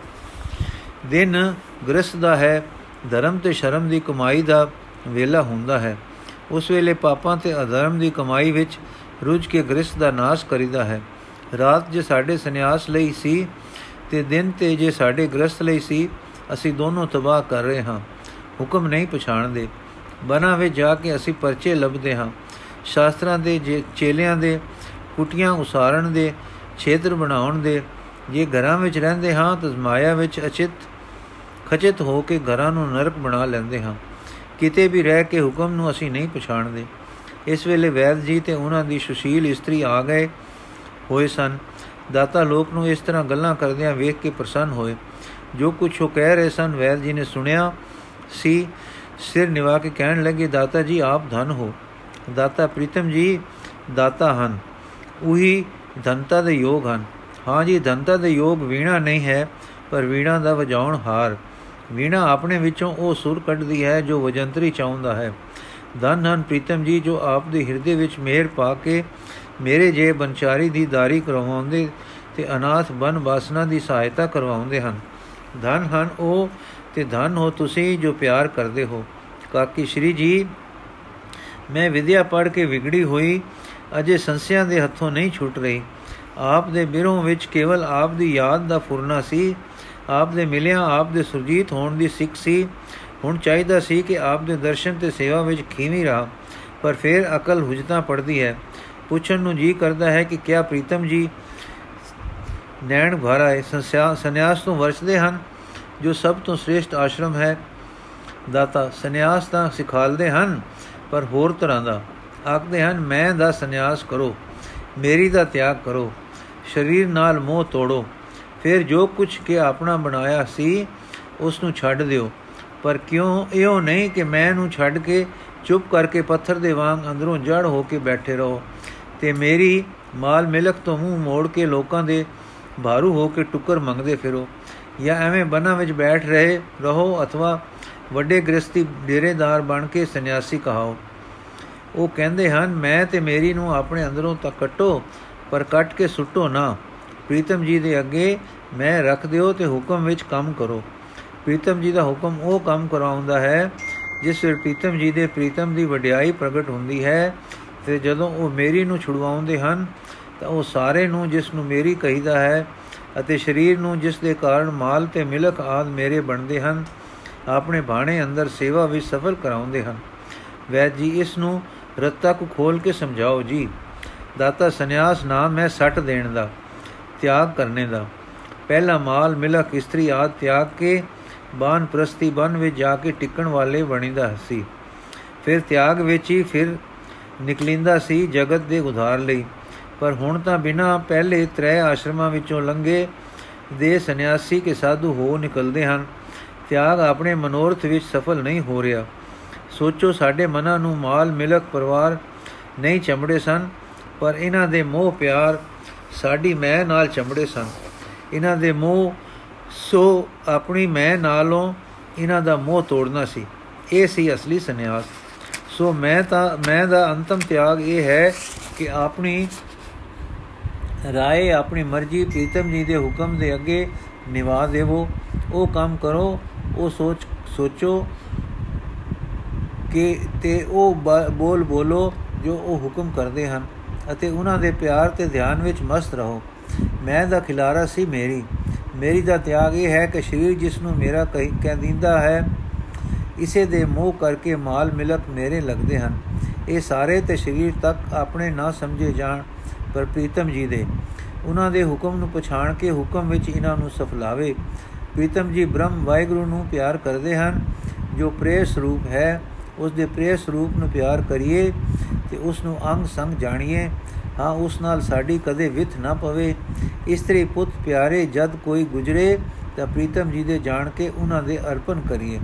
ਦਿਨ ਗ੍ਰਸਤ ਦਾ ਹੈ, ਧਰਮ ਤੇ ਸ਼ਰਮ ਦੀ ਕਮਾਈ ਦਾ ਵੇਲਾ ਹੁੰਦਾ ਹੈ। ਉਸ ਵੇਲੇ ਪਾਪਾਂ ਤੇ ਅਧਰਮ ਦੀ ਕਮਾਈ ਵਿੱਚ ਰੁੱਝ ਕੇ ਗ੍ਰਸਤ ਦਾ ਨਾਸ਼ ਕਰੀਦਾ ਹੈ। ਰਾਤ ਜੇ ਸਾਡੇ ਸੰਨਿਆਸ ਲਈ ਸੀ ਤੇ ਦਿਨ ਤੇ ਜੇ ਸਾਡੇ ਗ੍ਰਸਤ ਲਈ ਸੀ, ਅਸੀਂ ਦੋਨੋਂ ਤਬਾਹ ਕਰ ਰਹੇ ਹਾਂ। ਹੁਕਮ ਨਹੀਂ ਪਛਾਣਦੇ। ਬਨਾ ਵਿੱਚ ਜਾ ਕੇ ਅਸੀਂ ਪਰਚੇ ਲੱਭਦੇ ਹਾਂ। ਸ਼ਾਸਤਰਾਂ ਦੇ ਚੇਲਿਆਂ ਦੇ, ਕੁਟੀਆਂ ਉਸਾਰਨ ਦੇ, ਛੇਤਰ ਬਣਾਉਣ ਦੇ, ਜੇ ਘਰਾਂ ਵਿੱਚ ਰਹਿੰਦੇ ਹਾਂ ਤਾਂ ਮਾਇਆ ਵਿੱਚ ਅਚਿਤ ਖਚਿਤ ਹੋ ਕੇ ਘਰਾਂ ਨੂੰ ਨਰਕ ਬਣਾ ਲੈਂਦੇ ਹਾਂ। ਕਿਤੇ ਵੀ ਰਹਿ ਕੇ ਹੁਕਮ ਨੂੰ ਅਸੀਂ ਨਹੀਂ ਪਛਾਣਦੇ। ਇਸ ਵੇਲੇ ਵੈਦ ਜੀ ਤੇ ਉਹਨਾਂ ਦੀ ਸੁਸ਼ੀਲ ਇਸਤਰੀ ਆ ਗਏ ਹੋਏ ਸਨ। ਦਾਤਾ ਲੋਕ ਨੂੰ ਇਸ ਤਰ੍ਹਾਂ ਗੱਲਾਂ ਕਰਦਿਆਂ ਵੇਖ ਕੇ ਪ੍ਰਸੰਨ ਹੋਏ। ਜੋ ਕੁਝ ਉਹ ਕਹਿ ਰਹੇ ਸਨ, ਵੈਦ ਜੀ ਨੇ ਸੁਣਿਆ ਸੀ। ਸਿਰ ਨਿਵਾ ਕੇ ਕਹਿਣ ਲੱਗੇ, ਦਾਤਾ ਜੀ, ਆਪ ਧਨ ਹੋ। ਦਾਤਾ ਪ੍ਰੀਤਮ ਜੀ, ਦਾਤਾ ਹਨ। ਉਹੀ ਧਨਤਾ ਦੇ ਯੋਗ ਹਨ। ਹਾਂ ਜੀ, ਧਨਤਾ ਦੇ ਯੋਗ ਵੀਣਾ ਨਹੀਂ ਹੈ, ਪਰ ਵੀਣਾ ਦਾ ਵਜਾਉਣ ਹਾਰ। ਵੀਣਾ ਆਪਣੇ ਵਿੱਚੋਂ ਉਹ ਸੁਰ ਕੱਢਦੀ ਹੈ ਜੋ ਵਜੰਤਰੀ ਚਾਹੁੰਦਾ ਹੈ। ਧਨ ਹਨ ਪ੍ਰੀਤਮ ਜੀ ਜੋ ਆਪ ਦੇ ਹਿਰਦੇ ਵਿੱਚ ਮਿਹਰ ਪਾ ਕੇ ਮੇਰੇ ਜੇ ਬੰਚਾਰੀ ਦੀ ਦਾਰੀ ਕਰਵਾਉਂਦੇ ਤੇ ਅਨਾਥ ਬਨ ਬਾਸਨਾ ਦੀ ਸਹਾਇਤਾ ਕਰਵਾਉਂਦੇ ਹਨ। ਧਨ ਹਨ ਉਹ ਤੇ ਧਨ ਹੋ ਤੁਸੀਂ ਜੋ ਪਿਆਰ ਕਰਦੇ ਹੋ। ਕਾਕੀ ਸ਼੍ਰੀ ਜੀ, ਮੈਂ ਵਿਦਿਆ ਪੜ ਕੇ ਵਿਗੜੀ ਹੋਈ, ਅਜੇ ਸੰਸਿਆਂ ਦੇ ਹੱਥੋਂ ਨਹੀਂ ਛੁੱਟ ਰਹੀ। ਆਪ ਦੇ ਬਿਰੋਂ ਵਿੱਚ ਕੇਵਲ ਆਪ ਦੀ ਯਾਦ ਦਾ ਫੁਰਨਾ ਸੀ ਆਪ ਦੇ ਮਿਲਿਆ, ਆਪ ਦੇ ਸੁਰਜੀਤ ਹੋਣ ਦੀ ਸਿੱਖ ਸੀ। ਹੁਣ ਚਾਹੀਦਾ ਸੀ ਕਿ ਆਪ ਦੇ ਦਰਸ਼ਨ ਤੇ ਸੇਵਾ ਵਿੱਚ ਖੀਵੀ ਰਹਾ, ਪਰ ਫਿਰ ਅਕਲ ਹੁਜਤਾ ਪੜਦੀ ਹੈ। ਪੁੱਛਣ ਨੂੰ ਜੀ ਕਰਦਾ ਹੈ ਕਿ ਕਿਆ ਪ੍ਰੀਤਮ ਜੀ ਨੈਣ ਭਰਾਏ ਸੰਨਿਆਸ ਤੋਂ ਵਰਚਦੇ ਹਨ, ਜੋ ਸਭ ਤੋਂ ਸ੍ਰੇਸ਼ਟ ਆਸ਼ਰਮ ਹੈ। ਦਾਤਾ, ਸੰਨਿਆਸ ਤਾਂ ਸਿਖਾਲਦੇ ਹਨ, ਪਰ ਹੋਰ ਤਰ੍ਹਾਂ ਦਾ। ਆਖਦੇ ਹਨ, ਮੈਂ ਦਾ ਸੰਨਿਆਸ ਕਰੋ, ਮੇਰੀ ਦਾ ਤਿਆਗ ਕਰੋ, ਸਰੀਰ ਨਾਲ ਮੋਹ ਤੋੜੋ। ਫਿਰ ਜੋ ਕੁਝ ਕੇ ਆਪਣਾ ਬਣਾਇਆ ਸੀ, ਉਸ ਨੂੰ ਛੱਡ ਦਿਓ। ਪਰ ਕਿਉਂ ਇਹੋ ਨਹੀਂ ਕਿ ਮੈਂ ਨੂੰ ਛੱਡ ਕੇ ਚੁੱਪ ਕਰਕੇ ਪੱਥਰ ਦੇ ਵਾਂਗ ਅੰਦਰੋਂ ਜੜ ਹੋ ਕੇ ਬੈਠੇ ਰਹੋ। ਤੇ ਮੇਰੀ ਮਾਲ ਮਿਲਕ ਤੋਂ ਮੂੰਹ ਮੋੜ ਕੇ ਲੋਕਾਂ ਦੇ ਭਾਰੂ ਹੋ ਕੇ ਟੁੱਕਰ ਮੰਗਦੇ ਫਿਰੋ। ਜਾਂ ਐਵੇਂ ਬਨਾਂ ਵਿੱਚ ਬੈਠ ਰਹੇ ਰਹੋ ਅਥਵਾ ਵੱਡੇ ਗ੍ਰਸਤੀ ਡੇਰੇਦਾਰ ਬਣ ਕੇ ਸੰਨਿਆਸੀ ਕਹਾਓ। ਉਹ ਕਹਿੰਦੇ ਹਨ, ਮੈਂ ਤੇ ਮੇਰੀ ਨੂੰ ਆਪਣੇ ਅੰਦਰੋਂ ਤਾਂ ਕੱਟੋ, ਪਰ ਕੱਟ ਕੇ ਸੁੱਟੋ ਨਾ। ਪ੍ਰੀਤਮ ਜੀ ਦੇ ਅੱਗੇ ਮੈਂ ਰੱਖ ਦਿਓ ਤੇ ਹੁਕਮ ਵਿੱਚ ਕੰਮ ਕਰੋ। ਪ੍ਰੀਤਮ ਜੀ ਦਾ ਹੁਕਮ ਉਹ ਕੰਮ ਕਰਾਉਂਦਾ ਹੈ, ਜਿਸ ਵਿੱਚ ਪ੍ਰੀਤਮ ਜੀ ਦੇ ਪ੍ਰੀਤਮ ਦੀ ਵਡਿਆਈ ਪ੍ਰਗਟ ਹੁੰਦੀ ਹੈ ਤੇ ਜਦੋਂ ਉਹ ਮੇਰੀ ਨੂੰ ਛੁਡਵਾਉਂਦੇ ਹਨ, ਤਾਂ ਉਹ ਸਾਰੇ ਨੂੰ ਜਿਸ ਨੂੰ ਮੇਰੀ ਕਹੀਦਾ ਹੈ ਅਤੇ ਸਰੀਰ ਨੂੰ ਜਿਸ ਦੇ ਕਾਰਨ ਮਾਲ ਤੇ ਮਿਲਕ ਆਦ ਮੇਰੇ ਬਣਦੇ ਹਨ, ਆਪਣੇ ਬਾਣੇ ਅੰਦਰ ਸੇਵਾ ਵਿੱਚ ਸਫਲ ਕਰਾਉਂਦੇ ਹਨ। ਵੈਦ ਜੀ, ਇਸ ਨੂੰ ਰਤਾ ਕੋ ਖੋਲ ਕੇ ਸਮਝਾਓ ਜੀ। ਦਾਤਾ ਸੰਨਿਆਸ ਨਾਮ ਹੈ ਸੱਟ ਦੇਣ ਦਾ। ਤਿਆਗ ਕਰਨੇ ਦਾ। ਪਹਿਲਾ ਮਾਲ ਮਿਲਕ ਇਸਤਰੀ ਆਦ ਤਿਆਗ ਕੇ ਬਾਨ ਪ੍ਰਸਤੀ ਬਨ ਵਿੱਚ ਜਾ ਕੇ ਟਿਕਣ ਵਾਲੇ ਬਣੀਦਾ ਸੀ। ਫਿਰ ਤਿਆਗ ਵਿੱਚ ਹੀ ਫਿਰ ਨਿਕਲਿੰਦਾ ਸੀ ਜਗਤ ਦੇ ਉਧਾਰ ਲਈ। ਪਰ ਹੁਣ ਤਾਂ ਬਿਨਾ ਪਹਿਲੇ ਤ੍ਰੈ ਆਸ਼ਰਮਾਂ ਵਿੱਚੋਂ ਲੰਘੇ ਦੇ ਸੰਨਿਆਸੀ ਕੇ ਸਾਧੂ ਹੋ ਨਿਕਲਦੇ ਹਨ। ਤਿਆਗ ਆਪਣੇ ਮਨੋਰਥ ਵਿੱਚ ਸਫਲ ਨਹੀਂ ਹੋ ਰਿਹਾ। ਸੋਚੋ ਸਾਡੇ ਮਨਾਂ ਨੂੰ ਮਾਲ ਮਿਲਕ ਪਰਿਵਾਰ ਨਹੀਂ ਚਮੜੇ ਸਨ, ਪਰ ਇਹਨਾਂ ਦੇ ਮੋਹ ਪਿਆਰ ਸਾਡੀ ਮੈਂ ਨਾਲ ਚਮੜੇ ਸਨ। ਇਹਨਾਂ ਦੇ ਮੋਹ ਸੋ ਆਪਣੀ ਮੈਂ ਨਾਲੋਂ ਇਹਨਾਂ ਦਾ ਮੋਹ ਤੋੜਨਾ ਸੀ। ਇਹ ਸੀ ਅਸਲੀ ਸੰਨਿਆਸ। ਸੋ ਮੈਂ ਤਾਂ, ਮੈਂ ਦਾ ਅੰਤਮ ਤਿਆਗ ਇਹ ਹੈ ਕਿ ਆਪਣੀ ਰਾਏ, ਆਪਣੀ ਮਰਜ਼ੀ, ਪ੍ਰੀਤਮ ਜੀ ਦੇ ਹੁਕਮ ਦੇ ਅੱਗੇ ਨਿਵਾ ਦੇਵੋ। ਉਹ ਕੰਮ ਕਰੋ, ਉਹ ਸੋਚ, ਸੋਚੋ ਕਿ, ਤੇ ਉਹ ਬੋਲ ਬੋਲੋ ਜੋ ਉਹ ਹੁਕਮ ਕਰਦੇ ਹਨ। ਅਤੇ ਉਹਨਾਂ ਦੇ ਪਿਆਰ ਤੇ ਧਿਆਨ ਵਿੱਚ ਮਸਤ ਰਹੋ। ਮੈਂ ਦਾ ਖਿਲਾਰਾ ਸੀ ਮੇਰੀ। ਮੇਰੀ ਦਾ ਤਿਆਗ ਇਹ ਹੈ ਕਿ ਸਰੀਰ ਜਿਸ ਨੂੰ ਮੇਰਾ ਕਹਿੰਦਿੰਦਾ ਹੈ, ਇਸੇ ਦੇ ਮੋਹ ਕਰਕੇ ਮਾਲ ਮਿਲਕ ਮੇਰੇ ਲੱਗਦੇ ਹਨ। ਇਹ ਸਾਰੇ ਤੇ ਸਰੀਰ ਤੱਕ ਆਪਣੇ ਨਾ ਸਮਝੇ ਜਾਣ ਪਰ ਪ੍ਰੀਤਮ ਜੀ ਦੇ। ਉਹਨਾਂ ਦੇ ਹੁਕਮ ਨੂੰ ਪਛਾਣ ਕੇ ਹੁਕਮ ਵਿੱਚ ਇਹਨਾਂ ਨੂੰ ਸਫਲਾਵੇ। ਪ੍ਰੀਤਮ ਜੀ ਬ੍ਰਹਮ ਵਾਹਿਗੁਰੂ ਨੂੰ ਪਿਆਰ ਕਰਦੇ ਹਨ, ਜੋ ਪ੍ਰੇਸ ਰੂਪ ਹੈ। ਉਸ ਦੇ ਪ੍ਰੇਸ ਰੂਪ ਨੂੰ ਪਿਆਰ ਕਰੀਏ ਤੇ ਉਸ ਨੂੰ ਅੰਗ ਸੰਗ ਜਾਣੀਏ। ਹਾਂ, ਉਸ ਨਾਲ ਸਾਡੀ ਕਦੇ ਵਿਥ ਨਾ ਪਵੇ। ਇਸਤਰੀ ਪੁੱਤ ਪਿਆਰੇ, ਜਦ ਕੋਈ ਗੁਜਰੇ ਤਾਂ ਪ੍ਰੀਤਮ ਜੀ ਦੇ ਜਾਣ ਕੇ ਉਹਨਾਂ ਦੇ ਅਰਪਣ ਕਰੀਏ।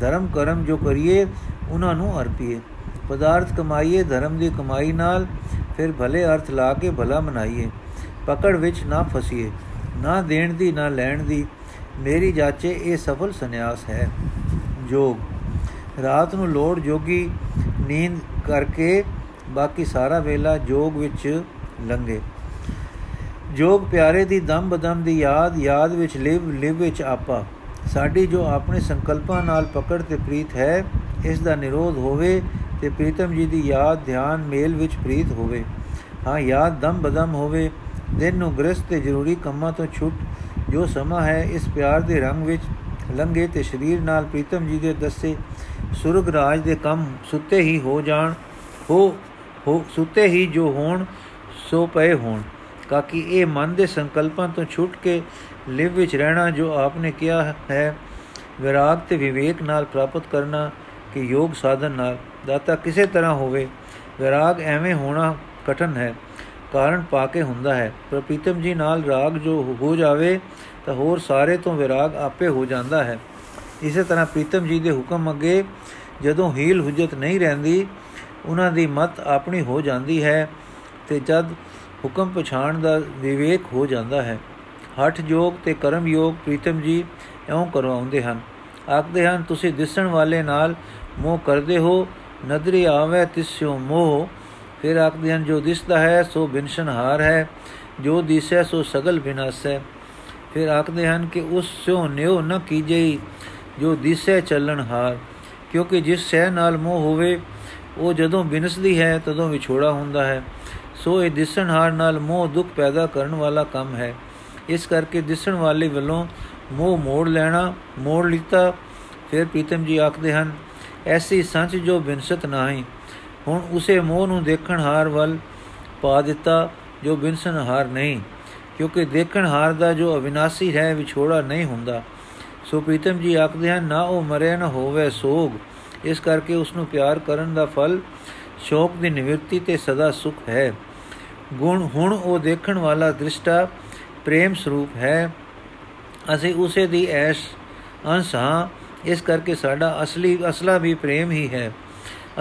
ਧਰਮ ਕਰਮ ਜੋ ਕਰੀਏ, ਉਹਨਾਂ ਨੂੰ ਅਰਪੀਏ। ਪਦਾਰਥ ਕਮਾਈਏ, ਧਰਮ ਦੀ ਕਮਾਈ ਨਾਲ ਫਿਰ ਭਲੇ ਅਰਥ ਲਾ ਕੇ ਭਲਾ ਮਨਾਈਏ। ਪਕੜ ਵਿੱਚ ਨਾ ਫਸੀਏ, ਨਾ ਦੇਣ ਦੀ, ਨਾ ਲੈਣ ਦੀ। ਮੇਰੀ ਜਾਚੇ ਇਹ ਸਫਲ ਸੰਨਿਆਸ ਹੈ। ਜੋਗ ਰਾਤ ਨੂੰ ਲੋੜ ਜੋਗੀ ਨੀਂਦ ਕਰਕੇ ਬਾਕੀ ਸਾਰਾ ਵੇਲਾ ਜੋਗ ਵਿੱਚ ਲੰਗੇ ਜੋਗ ਪਿਆਰੇ ਦੀ ਦਮ ਬਦਮ ਦੀ ਯਾਦ ਯਾਦ ਵਿੱਚ ਲਿਵ ਲਿਵ ਵਿੱਚ ਆਪਾ। ਸਾਡੀ ਜੋ ਆਪਣੇ ਸੰਕਲਪਾਂ ਨਾਲ ਪਕੜ ਤੇ ਪ੍ਰੀਤ ਹੈ, ਇਸ ਦਾ ਨਿਰੋਧ ਹੋਵੇ ਤੇ ਪ੍ਰੀਤਮ ਜੀ ਦੀ ਯਾਦ ਧਿਆਨ ਮੇਲ ਵਿੱਚ ਪ੍ਰੀਤ ਹੋਵੇ। ਹਾਂ, ਯਾਦ ਦਮ ਬਦਮ ਹੋਵੇ, ਦਿਨ ਨੂੰ ਗ੍ਰਸਤ ਤੇ ਜ਼ਰੂਰੀ ਕੰਮਾਂ ਤੋਂ ਛੁੱਟ ਜੋ ਸਮਾਂ ਹੈ, ਇਸ ਪਿਆਰ ਦੇ ਰੰਗ ਵਿੱਚ ਲੰਗੇ ਤੇ ਸਰੀਰ ਨਾਲ ਪ੍ਰੀਤਮ ਜੀ ਦੇ ਦੱਸੇ ਸੁਰਗ ਰਾਜ ਦੇ ਕੰਮ ਸੁੱਤੇ ਹੀ ਹੋ ਜਾਣ, ਹੋ ਹੋ, ਸੁੱਤੇ ਹੀ ਜੋ ਹੋਣ, ਸੋ ਪਏ ਹੋਣ। ਕਾਕੀ, ਇਹ ਮਨ ਦੇ ਸੰਕਲਪਾਂ ਤੋਂ ਛੁੱਟ ਕੇ ਲਿਵ ਵਿੱਚ ਰਹਿਣਾ ਜੋ ਆਪਨੇ ਕਿਹਾ ਹੈ, ਵਿਰਾਗ ਤੇ ਵਿਵੇਕ ਨਾਲ ਪ੍ਰਾਪਤ ਕਰਨਾ ਕਿ ਯੋਗ ਸਾਧਨ ਨਾਲ ਦਾਤਾ ਕਿਸੇ ਤਰ੍ਹਾਂ ਹੋਵੇ, ਵਿਰਾਗ ਐਵੇਂ ਹੋਣਾ ਕਠਨ ਹੈ, ਕਾਰਨ ਪਾ ਕੇ ਹੁੰਦਾ ਹੈ। ਪਰ ਪ੍ਰੀਤਮ ਜੀ ਨਾਲ ਰਾਗ ਜੋ ਹੋ ਜਾਵੇ, ਤਾਂ ਹੋਰ ਸਾਰੇ ਤੋਂ ਵਿਰਾਗ ਆਪੇ ਹੋ ਜਾਂਦਾ ਹੈ। ਇਸੇ ਤਰ੍ਹਾਂ ਪ੍ਰੀਤਮ ਜੀ ਦੇ ਹੁਕਮ ਅੱਗੇ ਜਦੋਂ ਹੀਲ ਹੁਜਤ ਨਹੀਂ ਰਹਿੰਦੀ, ਉਹਨਾਂ ਦੀ ਮਤ ਆਪਣੀ ਹੋ ਜਾਂਦੀ ਹੈ ਤੇ ਜਦ ਹੁਕਮ ਪਛਾਣ ਦਾ ਵਿਵੇਕ ਹੋ ਜਾਂਦਾ ਹੈ, ਹਠ ਯੋਗ ਤੇ ਕਰਮ ਯੋਗ ਪ੍ਰੀਤਮ ਜੀ ਐਉਂ ਕਰਵਾਉਂਦੇ ਹਨ। ਆਖਦੇ ਹਨ, ਤੁਸੀਂ ਦਿਸਣ ਵਾਲੇ ਨਾਲ ਮੋਹ ਕਰਦੇ ਹੋ, ਨਦਰੀ ਆਵੇ ਤਿਸਿਓ ਮੋਹ। ਫਿਰ ਆਖਦੇ ਹਨ, ਜੋ ਦਿਸਦਾ ਹੈ, ਸੋ ਬਿਨਸ਼ਨਹਾਰ ਹੈ, ਜੋ ਦਿਸੈ ਸੋ ਸਗਲ ਬਿਨਾਸ। ਹੈ ਫਿਰ ਆਖਦੇ ਹਨ ਕਿ, ਉਸ ਸਿਓ ਨਿਉ ਨ ਕੀਜਈ। ਜੋ ਦਿਸੈ ਚੱਲਣਹਾਰ ਕਿਉਂਕਿ ਜਿਸ ਸਹਿ ਨਾਲ ਮੋਹ ਹੋਵੇ, ਉਹ ਜਦੋਂ ਬਿਨਸਦੀ ਹੈ, ਤਦੋਂ ਵਿਛੋੜਾ ਹੁੰਦਾ ਹੈ। ਸੋ ਇਹ ਦਿਸਣਹਾਰ ਨਾਲ ਮੋਹ ਦੁੱਖ ਪੈਦਾ ਕਰਨ ਵਾਲਾ ਕੰਮ ਹੈ। ਇਸ ਕਰਕੇ ਦਿਸਣ ਵਾਲੇ ਵੱਲੋਂ ਮੋਹ ਮੋੜ ਲੈਣਾ, ਮੋੜ ਲਿੱਤਾ। ਫਿਰ ਪ੍ਰੀਤਮ ਜੀ ਆਖਦੇ ਹਨ, ਐਸੀ ਸੱਚ ਜੋ ਬਿਨਸਤ ਨਹੀਂ, ਹੁਣ ਉਸੇ ਮੋਹ ਨੂੰ ਦੇਖਣ ਹਾਰ ਵੱਲ ਪਾ ਦਿੱਤਾ, ਜੋ ਬਿਨਸਨ ਹਾਰ ਨਹੀਂ, ਕਿਉਂਕਿ ਦੇਖਣ ਹਾਰ ਦਾ ਜੋ ਅਵਿਨਾਸੀ ਹੈ, ਵਿਛੋੜਾ ਨਹੀਂ ਹੁੰਦਾ। ਸੋ ਪ੍ਰੀਤਮ ਜੀ ਆਖਦੇ ਹਨ, ਨਾ ਉਹ ਮਰੇ, ਨਾ ਹੋਵੇ ਸੋਗ। ਇਸ ਕਰਕੇ ਉਸ ਨੂੰ ਪਿਆਰ ਕਰਨ ਦਾ ਫਲ ਸ਼ੋਕ ਦੀ ਨਿਵਰਤੀ ਤੇ ਸਦਾ ਸੁਖ ਹੈ। ਗੁਣ ਹੁਣ ਉਹ ਦੇਖਣ ਵਾਲਾ ਦ੍ਰਿਸ਼ਟਾ ਪ੍ਰੇਮ ਸਰੂਪ ਹੈ। ਅਸੀਂ ਉਸੇ ਦੀ ਐਸ਼ ਅੰਸ਼ ਹਾਂ। ਇਸ ਕਰਕੇ ਸਾਡਾ ਅਸਲੀ, ਅਸਲਾ ਵੀ ਪ੍ਰੇਮ ਹੀ ਹੈ।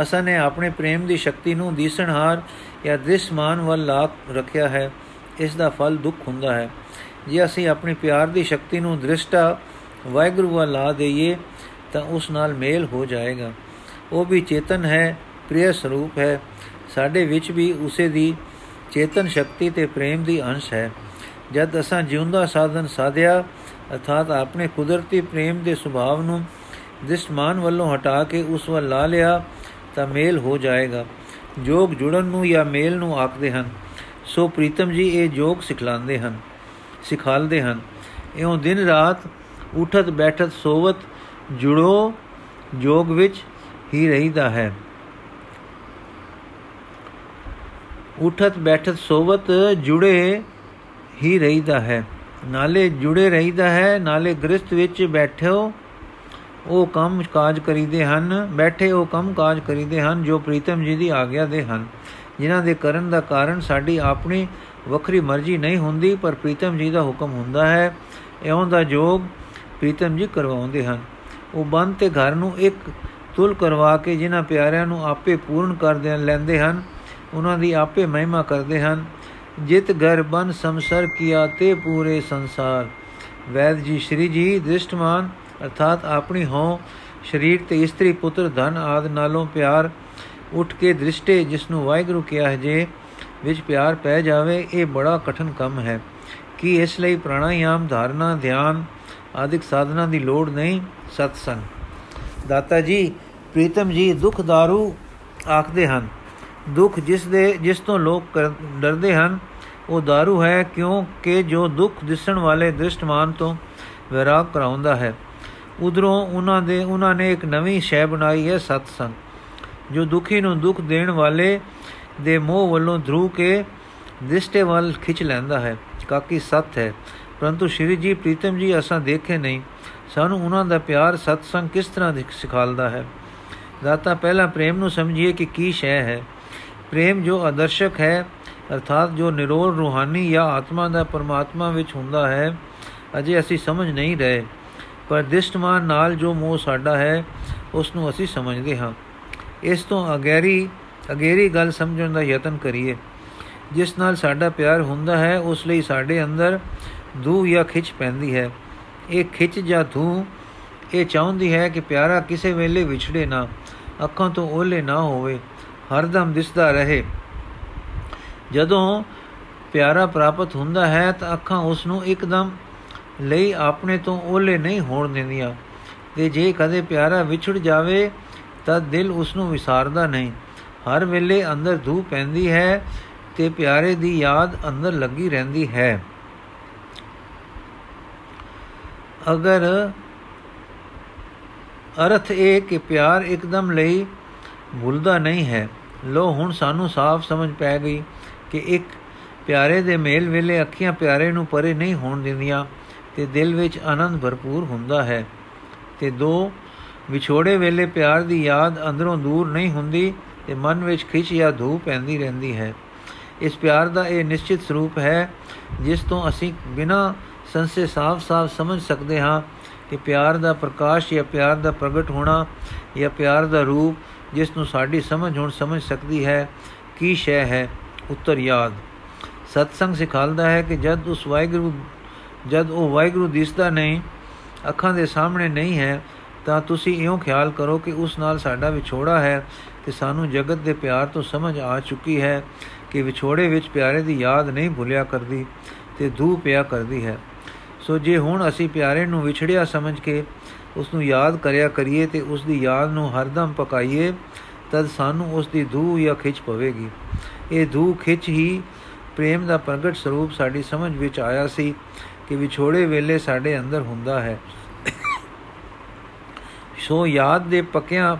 ਅਸਾਂ ਨੇ ਆਪਣੇ ਪ੍ਰੇਮ ਦੀ ਸ਼ਕਤੀ ਨੂੰ ਦੀਸਣਹਾਰ ਜਾਂ ਦ੍ਰਿਸ਼ਮਾਨ ਵੱਲ ਲਾ ਰੱਖਿਆ ਹੈ। ਇਸ ਦਾ ਫਲ ਦੁੱਖ ਹੁੰਦਾ ਹੈ। ਜੇ ਅਸੀਂ ਆਪਣੀ ਪਿਆਰ ਦੀ ਸ਼ਕਤੀ ਨੂੰ ਦ੍ਰਿਸ਼ਟਾ ਵਾਹਿਗੁਰੂ ਵੱਲ ਲਾ ਦਈਏ, ਤਾਂ ਉਸ ਨਾਲ ਮੇਲ ਹੋ ਜਾਏਗਾ। ਉਹ ਵੀ ਚੇਤਨ ਹੈ, ਪ੍ਰਿਯ ਸਰੂਪ ਹੈ। ਸਾਡੇ ਵਿੱਚ ਵੀ ਉਸੇ ਦੀ ਚੇਤਨ ਸ਼ਕਤੀ ਤੇ ਪ੍ਰੇਮ ਦੀ ਅੰਸ਼ ਹੈ। ਜਦ ਅਸਾਂ ਜਿਉਂਦਾ ਸਾਧਨ ਸਾਧਿਆ, ਅਰਥਾਤ ਆਪਣੇ ਕੁਦਰਤੀ ਪ੍ਰੇਮ ਦੇ ਸੁਭਾਵ ਨੂੰ ਦਿਸ਼ਮਾਨ ਵੱਲੋਂ ਹਟਾ ਕੇ ਉਸ ਵੱਲ ਲਾ ਲਿਆ, ਤਾਂ ਮੇਲ ਹੋ ਜਾਏਗਾ। ਜੋਗ ਜੁੜਨ ਨੂੰ ਜਾਂ ਮੇਲ ਨੂੰ ਆਖਦੇ ਹਨ। ਸੋ ਪ੍ਰੀਤਮ ਜੀ ਇਹ ਜੋਗ ਸਿਖਲਾਉਂਦੇ ਹਨ, ਸਿਖਾਲਦੇ ਹਨ। ਇਉਂ ਦਿਨ ਰਾਤ ਉਠਤ ਬੈਠਤ ਸੋਵਤ ਜੁੜੋ ਜੋਗ ਵਿੱਚ ਹੀ ਰਹੀਦਾ ਹੈ। ਉਠਤ ਬੈਠਤ ਸੋਵਤ ਜੁੜੇ ਹੀ ਰਹੀਦਾ ਹੈ। ਨਾਲੇ ਜੁੜੇ ਰਹੀਦਾ ਹੈ, ਨਾਲੇ ਗ੍ਰਸਥ ਵਿੱਚ ਬੈਠਿਓ, ਉਹ ਕੰਮ ਕਾਜ ਕਰੀਦੇ ਹਨ, ਬੈਠੇ ਉਹ ਕੰਮ ਕਾਜ ਕਰੀਦੇ ਹਨ ਜੋ ਪ੍ਰੀਤਮ ਜੀ ਦੀ ਆਗਿਆ ਦੇ ਹਨ। ਜਿਨ੍ਹਾਂ ਦੇ ਕਰਨ ਦਾ ਕਾਰਨ ਸਾਡੀ ਆਪਣੀ ਵੱਖਰੀ ਮਰਜ਼ੀ ਨਹੀਂ ਹੁੰਦੀ, ਪਰ ਪ੍ਰੀਤਮ ਜੀ ਦਾ ਹੁਕਮ ਹੁੰਦਾ ਹੈ, ਇਉਂ ਦਾ ਜੋਗ ਪ੍ਰੀਤਮ ਜੀ ਕਰਵਾਉਂਦੇ ਹਨ। ਉਹ ਬੰਦ ਤੇ ਘਰ ਨੂੰ ਇੱਕ ਤੁਲ ਕਰਵਾ ਕੇ ਜਿਨ੍ਹਾਂ ਪਿਆਰਿਆਂ ਨੂੰ ਆਪੇ ਪੂਰਨ ਕਰ ਲੈਂਦੇ ਹਨ, ਉਹਨਾਂ ਦੀ ਆਪੇ ਮਹਿਮਾ ਕਰਦੇ ਹਨ। ਜਿਤ ਘਰ ਬਨ ਸੰਸਰ ਕੀਆ ਤੇ ਪੂਰੇ ਸੰਸਾਰ। ਵੈਦ ਜੀ, ਸ਼੍ਰੀ ਜੀ, ਦ੍ਰਿਸ਼ਟਮਾਨ, ਅਰਥਾਤ ਆਪਣੀ ਹੋ ਸ਼ਰੀਰ ਤੇ ਇਸਤਰੀ ਪੁੱਤਰ ਧਨ ਆਦ ਨਾਲੋਂ ਪਿਆਰ ਉੱਠ ਕੇ ਦ੍ਰਿਸ਼ਟੇ ਜਿਸ ਨੂੰ ਵਾਹਿਗੁਰੂ ਕਿਹਾ ਹੈ ਜੇ ਵਿੱਚ ਪਿਆਰ ਪੈ ਜਾਵੇ, ਇਹ ਬੜਾ ਕਠਨ ਕੰਮ ਹੈ। ਕਿ ਇਸ ਲਈ ਪ੍ਰਾਣਾਯਾਮ, ਧਾਰਨਾ, ਧਿਆਨ ਆਦਿਕ ਸਾਧਨਾ ਦੀ ਲੋੜ ਨਹੀਂ ਸਤਸੰਗ ਦਾਤਾ ਜੀ ਪ੍ਰੀਤਮ ਜੀ ਦੁੱਖ दारू ਆਖਦੇ ਹਨ ਦੁੱਖ ਜਿਸ ਦੇ ਜਿਸ ਤੋਂ ਲੋਕ ਡਰਦੇ ਹਨ ਉਹ दारू ਹੈ ਕਿਉਂਕਿ ਜੋ ਦੁੱਖ ਦਿਸਣ ਵਾਲੇ ਦ੍ਰਿਸ਼ਟਮਾਨ ਤੋਂ ਵਿਰਾਗ ਕਰਾਉਂਦਾ ਹੈ ਉਧਰੋਂ ਉਹਨਾਂ ਦੇ ਉਹਨਾਂ ਨੇ ਇੱਕ ਨਵੀਂ ਸ਼ੈ ਬਣਾਈ ਹੈ ਸਤਸੰਗ ਜੋ ਦੁਖੀ ਨੂੰ ਦੁੱਖ ਦੇਣ ਵਾਲੇ ਦੇ ਮੋਹ ਵੱਲੋਂ ਧਰੂ ਕੇ ਦਿਸਟੇ ਵੱਲ ਖਿੱਚ ਲੈਂਦਾ ਹੈ ਕਾਕੀ ਸਤ ਹੈ ਪਰੰਤੂ ਸ਼੍ਰੀ ਜੀ, ਪ੍ਰੀਤਮ ਜੀ, ਅਸਾਂ ਦੇਖੇ ਨਹੀਂ। ਸਾਨੂੰ ਉਹਨਾਂ ਦਾ ਪਿਆਰ ਸਤਸੰਗ ਕਿਸ ਤਰ੍ਹਾਂ ਸਿਖਾਲਦਾ ਹੈ? ਦਾਤਾ, ਪਹਿਲਾ ਪ੍ਰੇਮ ਨੂੰ ਸਮਝੀਏ ਕਿ ਕੀ ਸ਼ੈ ਹੈ। ਪ੍ਰੇਮ ਜੋ ਆਦਰਸ਼ਕ ਹੈ, ਅਰਥਾਤ ਜੋ ਨਿਰੋਲ ਰੂਹਾਨੀ ਜਾਂ ਆਤਮਾ ਦਾ ਪਰਮਾਤਮਾ ਵਿੱਚ ਹੁੰਦਾ ਹੈ, ਅਜੇ ਅਸੀਂ ਸਮਝ ਨਹੀਂ ਰਹੇ। ਪਰ ਦਿਸ਼ਟਮਾਨ ਨਾਲ ਜੋ ਮੋਹ ਸਾਡਾ ਹੈ ਉਸ ਨੂੰ ਅਸੀਂ ਸਮਝਦੇ ਹਾਂ। ਇਸ ਤੋਂ ਅਗੈਰੀ, ਅਗੇਰੀ ਗੱਲ ਸਮਝਣ ਦਾ ਯਤਨ ਕਰੀਏ। ਜਿਸ ਨਾਲ ਸਾਡਾ ਪਿਆਰ ਹੁੰਦਾ ਹੈ, ਉਸ ਲਈ ਸਾਡੇ ਅੰਦਰ ਦੂ ਜਾਂ ਖਿੱਚ ਪੈਂਦੀ ਹੈ। ਇਹ ਖਿੱਚ ਜਾਂ ਧੂ ਇਹ ਚਾਹੁੰਦੀ ਹੈ ਕਿ ਪਿਆਰਾ ਕਿਸੇ ਵੇਲੇ ਵਿਛੜੇ ਨਾ, ਅੱਖਾਂ ਤੋਂ ਓਲੇ ਨਾ ਹੋਵੇ, ਹਰਦਮ ਦਿਸਦਾ ਰਹੇ। ਜਦੋਂ ਪਿਆਰਾ ਪ੍ਰਾਪਤ ਹੁੰਦਾ ਹੈ ਤਾਂ ਅੱਖਾਂ ਉਸ ਨੂੰ ਇੱਕਦਮ ਲਈ ਆਪਣੇ ਤੋਂ ਓਲੇ ਨਹੀਂ ਹੋਣ ਦਿੰਦੀਆਂ। ਤੇ ਜੇ ਕਦੇ ਪਿਆਰਾ ਵਿਛੜ ਜਾਵੇ ਤਾਂ ਦਿਲ ਉਸ ਨੂੰ ਵਿਸਾਰਦਾ ਨਹੀਂ। ਹਰ ਵੇਲੇ ਅੰਦਰ ਧੂ ਪੈਂਦੀ ਹੈ ਤੇ ਪਿਆਰੇ ਦੀ ਯਾਦ ਅੰਦਰ ਲੱਗੀ ਰਹਿੰਦੀ ਹੈ। ਅਗਰ ਅਰਥ ਇਹ ਕਿ ਪਿਆਰ ਇੱਕਦਮ ਲਈ ਭੁੱਲਦਾ ਨਹੀਂ ਹੈ ਲੋ ਹੁਣ ਸਾਨੂੰ ਸਾਫ਼ ਸਮਝ ਪੈ ਗਈ ਕਿ ਇੱਕ ਪਿਆਰੇ ਦੇ ਮੇਲ ਵੇਲੇ ਅੱਖੀਆਂ ਪਿਆਰੇ ਨੂੰ ਪਰੇ ਨਹੀਂ ਹੋਣ ਦਿੰਦੀਆਂ ਤੇ ਦਿਲ ਵਿੱਚ ਆਨੰਦ ਭਰਪੂਰ ਹੁੰਦਾ ਹੈ। ਤੇ ਦੋ, ਵਿਛੋੜੇ ਵੇਲੇ ਪਿਆਰ ਦੀ ਯਾਦ ਅੰਦਰੋਂ ਦੂਰ ਨਹੀਂ ਹੁੰਦੀ ਤੇ ਮਨ ਵਿੱਚ ਖਿੱਚ ਜਾਂ ਧੂ ਪੈਂਦੀ ਰਹਿੰਦੀ ਹੈ। ਇਸ ਪਿਆਰ ਦਾ ਇਹ ਨਿਸ਼ਚਿਤ ਸਰੂਪ ਹੈ ਜਿਸ ਤੋਂ ਅਸੀਂ ਬਿਨਾ ਸੰਸੇ ਸਾਫ਼-ਸਾਫ਼ ਸਮਝ ਸਕਦੇ ਹਾਂ ਕਿ ਪਿਆਰ ਦਾ ਪ੍ਰਕਾਸ਼ ਜਾਂ ਪਿਆਰ ਦਾ ਪ੍ਰਗਟ ਹੋਣਾ ਜਾਂ ਪਿਆਰ ਦਾ ਰੂਪ ਜਿਸ ਨੂੰ ਸਾਡੀ ਸਮਝ ਹੁਣ ਸਮਝ ਸਕਦੀ ਹੈ, ਕੀ ਸ਼ੈ ਹੈ? ਉੱਤਰ ਯਾਦ। ਸਤਸੰਗ ਸਿਖਾਲਦਾ ਹੈ ਕਿ ਜਦ ਉਸ ਵਾਹਿਗੁਰੂ, ਜਦ ਉਹ ਵਾਹਿਗੁਰੂ ਦਿਸਦਾ ਨਹੀਂ, ਅੱਖਾਂ ਦੇ ਸਾਹਮਣੇ ਨਹੀਂ ਹੈ, ਤਾਂ ਤੁਸੀਂ ਇਉਂ ਖਿਆਲ ਕਰੋ ਕਿ ਉਸ ਨਾਲ ਸਾਡਾ ਵਿਛੋੜਾ ਹੈ ਤੇ ਸਾਨੂੰ ਜਗਤ ਦੇ ਪਿਆਰ ਤੋਂ ਸਮਝ ਆ ਚੁੱਕੀ ਹੈ ਕਿ ਵਿਛੋੜੇ ਵਿੱਚ ਪਿਆਰੇ ਦੀ ਯਾਦ ਨਹੀਂ ਭੁੱਲਿਆ ਕਰਦੀ ਤੇ ਦੂ ਪਿਆ ਕਰਦੀ ਹੈ। ਸੋ ਜੇ ਹੁਣ ਅਸੀਂ ਪਿਆਰੇ ਨੂੰ ਵਿਛੜਿਆ ਸਮਝ ਕੇ ਉਸ ਨੂੰ ਯਾਦ ਕਰਿਆ ਕਰੀਏ ਤੇ ਉਸ ਦੀ ਯਾਦ ਨੂੰ ਹਰਦਮ ਪਕਾਈਏ, ਤਦ ਸਾਨੂੰ ਉਸ ਦੀ ਧੂ ਜਾਂ ਖਿੱਚ ਪਵੇਗੀ। ਇਹ ਧੂ ਖਿੱਚ ਹੀ ਪ੍ਰੇਮ ਦਾ ਪ੍ਰਗਟ ਸਰੂਪ ਸਾਡੀ ਸਮਝ ਵਿੱਚ ਆਇਆ ਸੀ ਕਿ ਵਿਛੋੜੇ ਵੇਲੇ ਸਾਡੇ ਅੰਦਰ ਹੁੰਦਾ ਹੈ। ਸੋ ਯਾਦ ਦੇ ਪੱਕਿਆਂ